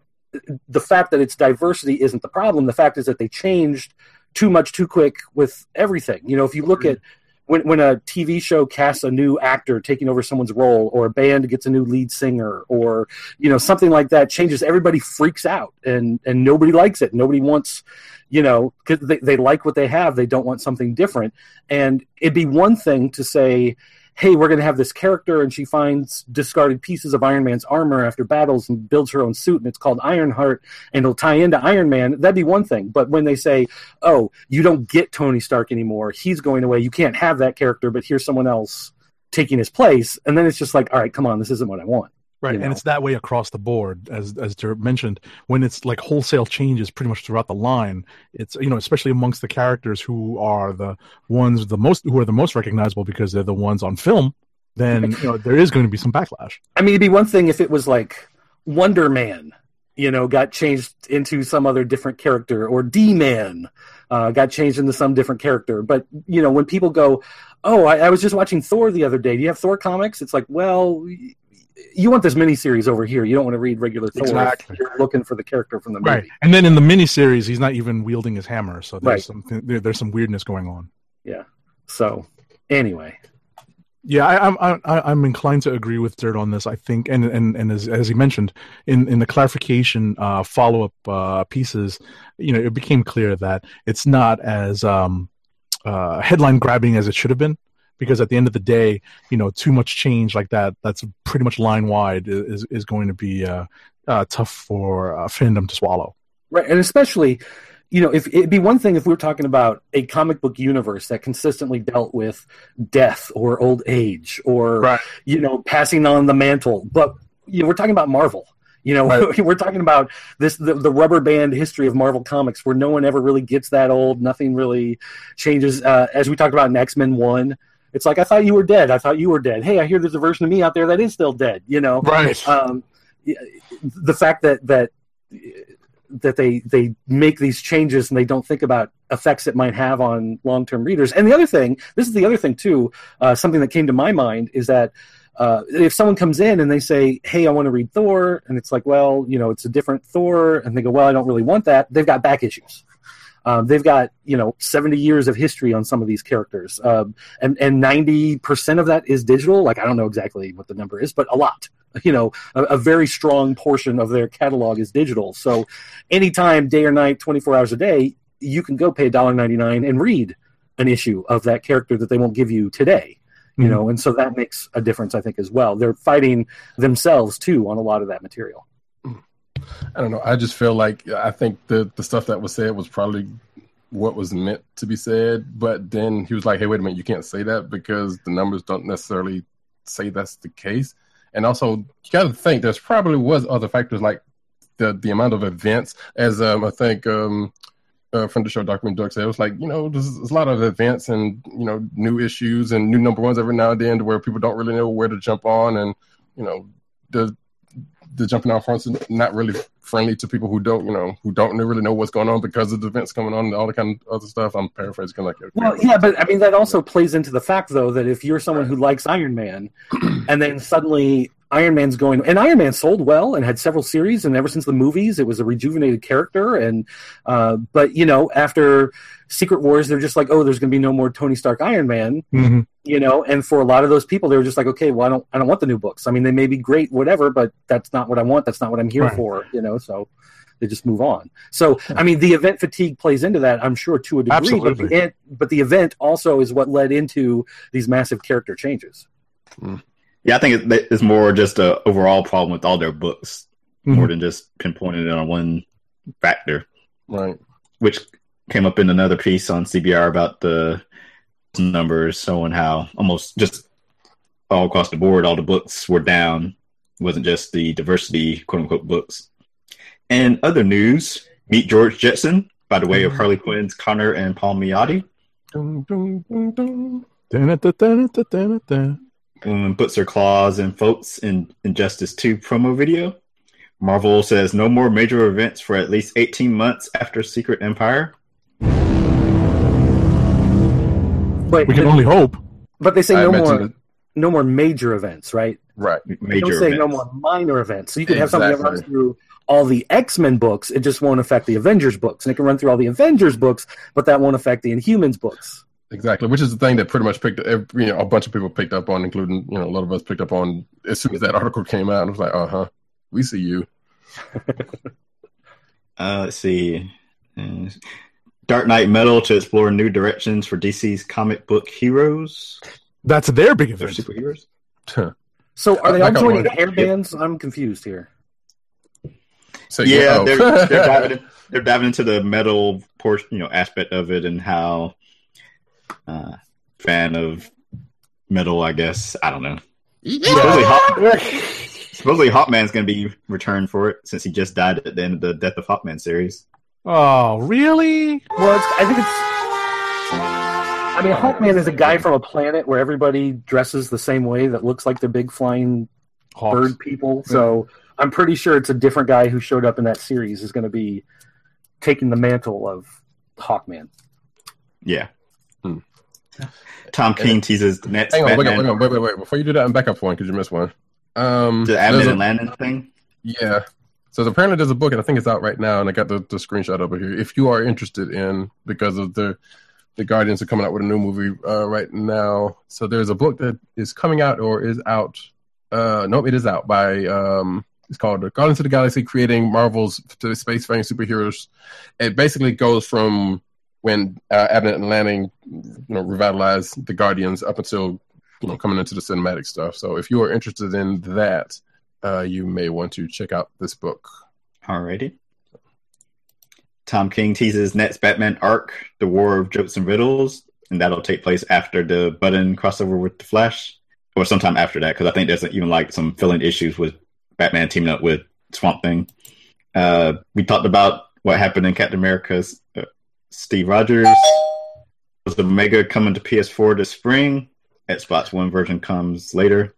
the fact that it's diversity isn't the problem the fact is that they changed too much too quick with everything. You know if you look at when when a TV show casts a new actor taking over someone's role or a band gets a new lead singer or you know something like that changes everybody freaks out and and nobody likes it. Nobody wants you know they, they like what they have. They don't want something different. And it'd be one thing to say hey, we're going to have this character, and she finds discarded pieces of Iron Man's armor after battles and builds her own suit, and it's called Ironheart, and it'll tie into Iron Man. That'd be one thing. But when they say, oh, you don't get Tony Stark anymore, he's going away, you can't have that character, but here's someone else taking his place, and then it's just like, all right, come on, this isn't what I want. Right, you know. and it's that way across the board, as as Dirk mentioned. When it's like wholesale changes, pretty much throughout the line, it's you know especially amongst the characters who are the ones the most who are the most recognizable because they're the ones on film. Then you know there is going to be some backlash. I mean, it'd be one thing if it was like Wonder Man, you know, got changed into some other different character, or D Man uh, got changed into some different character. But you know, when people go, "Oh, I, I was just watching Thor the other day. Do you have Thor comics?" It's like, well, you want this miniseries over here. You don't want to read regular Thor. Exactly. You're looking for the character from the movie. Right, and then in the miniseries, he's not even wielding his hammer, so there's Right. some there, there's some weirdness going on. Yeah. So, anyway, Yeah, I, I'm I, I'm inclined to agree with Dirt on this. I think, and and and as as he mentioned in in the clarification uh, follow up uh, pieces, you know, it became clear that it's not as um, uh, headline grabbing as it should have been. Because at the end of the day, you know, too much change like that, that's pretty much line wide, is is going to be uh, uh, tough for uh, fandom to swallow. Right, and especially, you know, if it'd be one thing if we were talking about a comic book universe that consistently dealt with death or old age or Right. you know passing on the mantle, but you know, we're talking about Marvel. You know, Right. *laughs* we're talking about this the, the rubber band history of Marvel comics, where no one ever really gets that old. Nothing really changes. Uh, as we talked about in X Men One, it's like I thought you were dead. I thought you were dead. Hey, I hear there's a version of me out there that is still dead. You know, Right. um, the fact that that that they they make these changes and they don't think about effects it might have on long term readers. And the other thing, this is the other thing too, uh, something that came to my mind is that. Uh, if someone comes in and they say, "Hey, I want to read Thor," and it's like, "Well, you know, it's a different Thor," and they go, "Well, I don't really want that," they've got back issues. Um, they've got you know 70 years of history on some of these characters, um, and and 90 percent of that is digital. Like I don't know exactly what the number is, but a lot. *laughs* You know, a, a very strong portion of their catalog is digital. So, anytime, day or night, 24 hours a day, you can go pay $1.99 and read an issue of that character that they won't give you today. You Mhm. know, and so that makes a difference, I think, as well. They're fighting themselves too on a lot of that material. I don't know. I just feel like I think the the stuff that was said was probably what was meant to be said, but then he was like, "Hey, wait a minute, you can't say that because the numbers don't necessarily say that's the case." And also, you got to think there's probably was other factors like the the amount of events, as um, I think um, uh, from the show Document Duck said, it was like you know there's, there's a lot of events and you know new issues and new number ones every now and then where people don't really know where to jump on, and you know the the jumping out fronts is not really friendly to people who don't, you know, who don't really know what's going on because of the events coming on and all the kind of other stuff. I'm paraphrasing like Well, yeah, but I mean that also plays into the fact though that if you're someone who likes Iron Man, *clears throat* and then suddenly Iron Man's going, and Iron Man sold well and had several series, and ever since the movies, it was a rejuvenated character. And uh, but you know, after Secret Wars, they're just like, oh, there's going to be no more Tony Stark Iron Man, Mhm. you know. And for a lot of those people, they were just like, okay, well, I don't, I don't want the new books. I mean, they may be great, whatever, but that's not what I want. That's not what I'm here Right. for, you know. So. They just move on. So, I mean, the event fatigue plays into that, I'm sure, to a degree. But the, but the event also is what led into these massive character changes. Yeah, I think it's more just a overall problem with all their books, Mhm. more than just pinpointing it on one factor. right. Which came up in another piece on CBR about the numbers showing how almost just all across the board, all the books were down. It wasn't just the diversity quote unquote books. And other news, meet George Jetson by the way of Harley Quinn's Conner and Palmiotti. dun, dun, dun. Woman puts her claws in folks in Injustice 2 promo video. Marvel says no more major events for at least 18 months after Secret Empire. But We can only hope. but they say I no more it. no more major events, right? Right. They Major don't say no more minor events. So you can have something that runs through all the X Men books. It just won't affect the Avengers books, and it can run through all the Avengers books, but that won't affect the Inhumans books. Exactly, which is the thing that pretty much picked, ev- you know, a bunch of people picked up on, including you know a lot of us picked up on as soon as that article came out. And it was like, uh huh, we see you. *laughs* Uh, let's see. Uh, Dark Knight Metal to explore new directions for DC's comic book heroes. That's their big Their event. superheroes. So are they I all got joining one. hair bands? I'm confused here. So Yeah, oh. they're, they're, *laughs* diving in, they're diving into the metal portion, you know, aspect of it and how uh, fan of metal, I guess. I don't know. Supposedly, Hawk, *laughs* supposedly Hawkman's going to be returned for it since he just died at the end of the Death of Hawkman series. Oh, really? Well, it's, I think it's. I mean, Hawkman is a guy from a planet where everybody dresses the same way that looks like they're big flying Hawks. bird people. So I'm pretty sure it's a different guy who showed up in that series is going to be taking the mantle of Hawkman. Yeah. Tom King teases the next Hang on, wait, wait, wait, wait, wait. Before you do that, and back up for one because you missed one. Um, the Abnett and Lanning thing. Yeah. So apparently there's a book, and I think it's out right now, and I got the, the screenshot over here. If you are interested in, because of the the Guardians are coming out with a new movie uh, right now. So there's a book that is coming out or is out. Uh, nope, it is out by. Um, it's called Guardians of the Galaxy: Creating Marvel's Spacefaring Superheroes. It basically goes from when uh, Abnett and Lanning, you know, revitalized the Guardians up until you know coming into the cinematic stuff. So if you are interested in that, uh, you may want to check out this book. Alrighty. Tom King teases next Batman arc, The War of Jokes and Riddles, and that'll take place after the Button crossover with the Flash, or sometime after that, because I think there's even like some filling issues with Batman teaming up with Swamp Thing. Uh, we talked about what happened in Captain America's Steve Rogers. Was the Mega coming to PS4 this spring? Xbox One version comes later.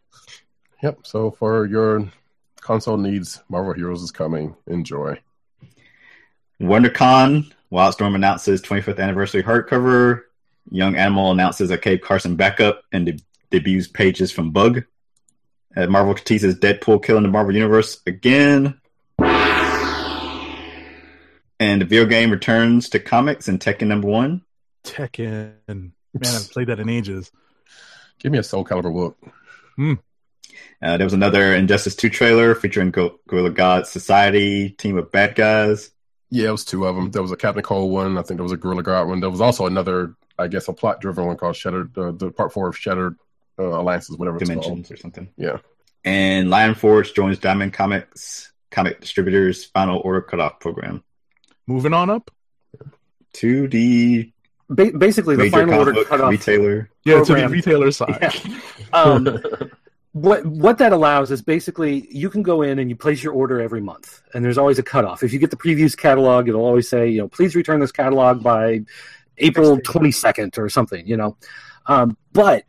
Yep. So for your console needs, Marvel Heroes is coming. Enjoy. WonderCon, Wildstorm announces 25th anniversary hardcover. Young Animal announces a Cave Carson backup and de- debuts pages from Bug. Uh, Marvel teases Deadpool killing the Marvel Universe again. And the video game returns to comics in Tekken number one. Tekken. Man, I've played that in ages. Give me a Soul Calibur book. Uh, there was another Injustice 2 trailer featuring Go- Gorilla Grodd Society, team of bad guys. Yeah, it was two of them. There was a Captain Cold one. I think there was a Gorilla Grodd one. There was also another, I guess, a plot driven one called Shattered, uh, the part four of Shattered uh, Alliances, whatever it's Dimensions called. or something. Yeah. And Lion Forge joins Diamond Comics comic distributors final order cutoff program. Moving on up. To the Ba- basically, the final order book cutoff. retailer. Yeah, to the retailer side. Yeah. Um, *laughs* what what that allows is basically you can go in and you place your order every month, and there's always a cutoff. If you get the previews catalog, it'll always say, you know, please return this catalog by April 22nd or something, you know. Um, but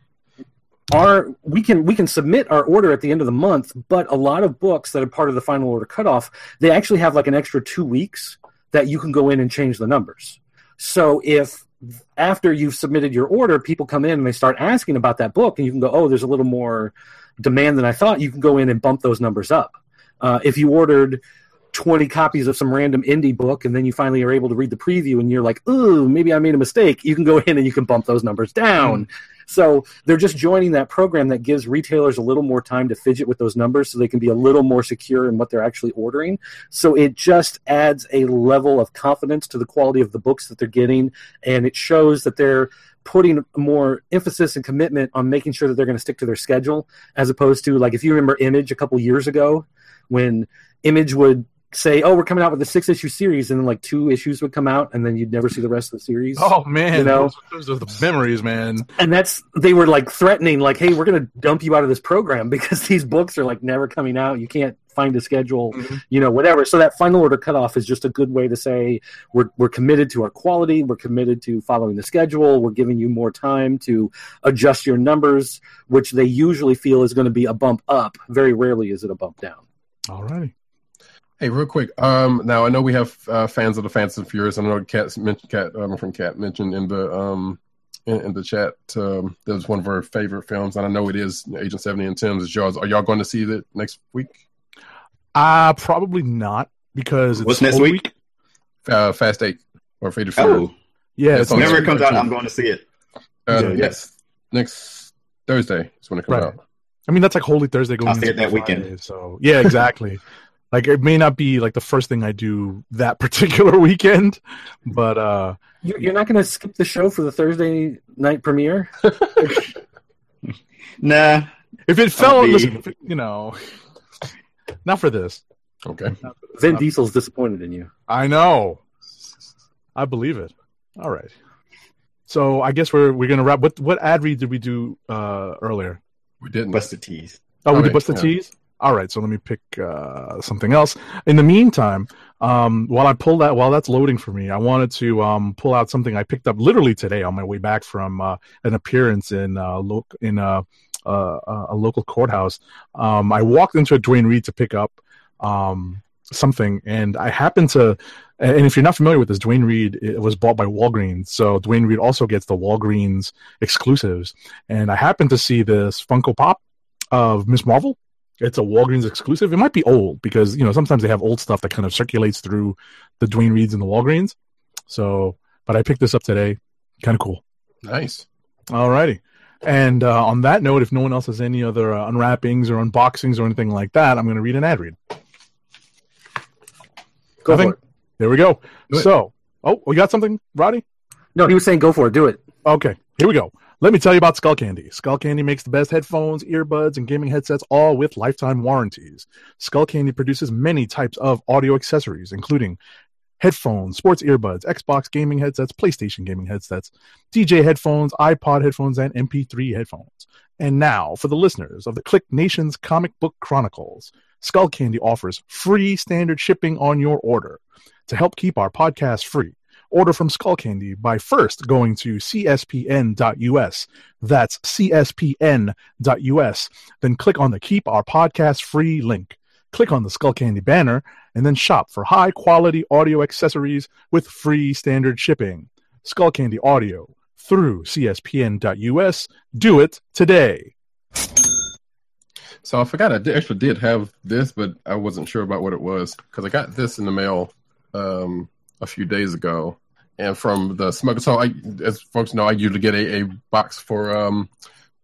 our we can we can submit our order at the end of the month, but a lot of books that are part of the final order cutoff, they actually have like an extra two weeks that you can go in and change the numbers. So if after you've submitted your order, people come in and they start asking about that book, and you can go, oh, there's a little more demand than I thought. You can go in and bump those numbers up. Uh, if you ordered 20 copies of some random indie book and then you finally are able to read the preview and you're like, ooh, maybe I made a mistake, you can go in and you can bump those numbers down. So they're just joining that program that gives retailers a little more time to fidget with those numbers so they can be a little more secure in what they're actually ordering. So it just adds a level of confidence to the quality of the books that they're getting. And it shows that they're putting more emphasis and commitment on making sure that they're going to stick to their schedule as opposed to like if you remember image a couple years ago when image would say oh we're coming out with a six issue series and then like two issues would come out and then you'd never see the rest of the series Oh man, You know? those, are the memories, man. and that's they were like threatening like hey we're going to dump you out of this program *laughs* because these books are like never coming out you can't find a schedule Mhm. you know whatever so that final order cutoff is just a good way to say we're, we're committed to our quality we're committed to following the schedule we're giving you more time to adjust your numbers which they usually feel is going to be a bump up very rarely is it a bump down Alrighty. Hey, real quick. Um, now I know we have uh, fans of the Fast and Furious. I know Cat mentioned Cat, uh, my friend Cat mentioned in the um in, in the chat um, that was one of her favorite films, and I know it is Agent Seventy and Tim's. Is yours? Are y'all going to see it next week? Uh probably not because it's What's next Holy week? Uh, Fast Eight or Fate of Fury? Oh, Yeah, It's it's on next whenever it comes out. I'm going to see it. uh, Yeah, next next Thursday is when it comes Right. out. I mean, that's like Holy Thursday going I'll see it that Friday, weekend. So yeah, exactly. *laughs* like it may not be like the first thing I do that *laughs* particular weekend, but uh You- you're not going to skip the show for the thursday night premiere *laughs* Nah, if it fell, be- listen, if it- you know, *laughs* not for this. Okay. vin diesel's disappointed in you I know. I believe it. All right. So I guess we're we're gonna wrap. What what ad read did we do uh earlier? We didn't. Busted Tees. Oh, we All did bust the yeah. tease. All right, so let me pick uh, something else. In the meantime, um, while I pull that, while that's loading for me, I wanted to um, pull out something I picked up literally today on my way back from uh, an appearance in uh, lo- in uh, a local courthouse. Um, I walked into a Duane Reade to pick up um, something, and I happened to. And if you're not familiar with this, Duane Reade it was bought by Walgreens, so Duane Reade also gets the Walgreens exclusives. And I happened to see this Funko Pop of Miss Marvel. It's a Walgreens exclusive. It might be old because you know sometimes they have old stuff that kind of circulates through the Duane Reades and the Walgreens. So, but I picked this up today. Kind of cool. Nice. All righty. And uh, on that note, if no one else has any other uh, unwrappings or unboxings or anything like that, I'm going to read an ad read. Go Nothing? for it. There we go. Do it. So, oh, we got something, Roddy? No, he was saying go for it. Do it. Okay, here we go. Let me tell you about Skull Candy. Skull Candy makes the best headphones, earbuds, and gaming headsets, all with lifetime warranties. Skull Candy produces many types of audio accessories, including headphones, sports earbuds, Xbox gaming headsets, PlayStation gaming headsets, DJ headphones, iPod headphones, and MP3 headphones. And now, for the listeners of the KLIQ Nation's Comic Book Chronicles, Skull Candy offers free standard shipping on your order. To help keep our podcast free, order from Skull Candy by first going to cspn.us. That's cspn.us. Then click on the Keep Our Podcast Free link. Click on the Skull Candy banner and then shop for high quality audio accessories with free standard shipping. Skull Candy Audio through cspn.us. Do it today. So I forgot I actually did have this, but I wasn't sure about what it was because I got this in the mail um, a few days ago, and from the smuggle. So I, as folks know, I usually get a, a box for um,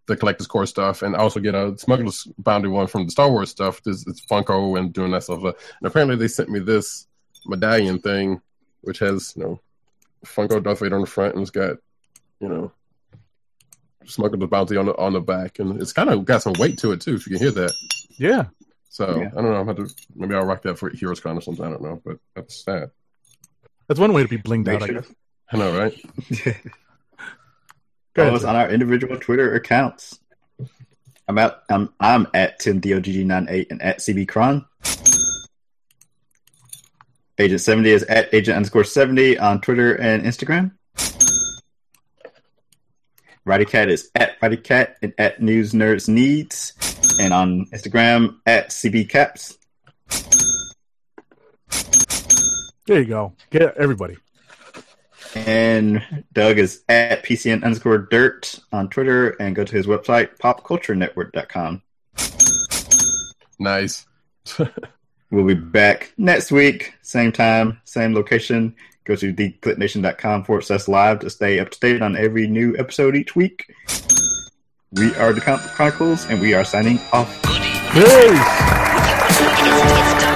the collector's corps stuff, and I also get a smuggler's bounty one from the Star Wars stuff. This it's Funko and doing that stuff. And apparently, they sent me this medallion thing, which has you know Funko Darth Vader on the front, and it's got you know smuggler's bounty on the on the back, and it's kind of got some weight to it too. If you can hear that. Yeah. So Yeah. I don't know. I'm have to maybe I'll rock that for Heroes Con or something. I don't know, but that's that. That's one way to be blinged Make out, I guess. I know, right? *laughs* Go Follow ahead, us on our individual Twitter accounts. I'm at I'm I'm at TimDOGG98 and at CBCron. Agent 70 is at agent underscore 70 on Twitter and Instagram. Roddy Cat is at Roddy Cat and at News Nerds Needs. And on Instagram at CB Caps. There you go. Get everybody. And Doug is at PCN underscore dirt on Twitter and go to his website, popculturenetwork.com. Nice. *laughs* We'll be back next week, same time, same location. Go to thekliqnation.com forward slash live to stay up to date on every new episode each week. We are the Comic Chronicles, and we are signing off. Peace. *laughs*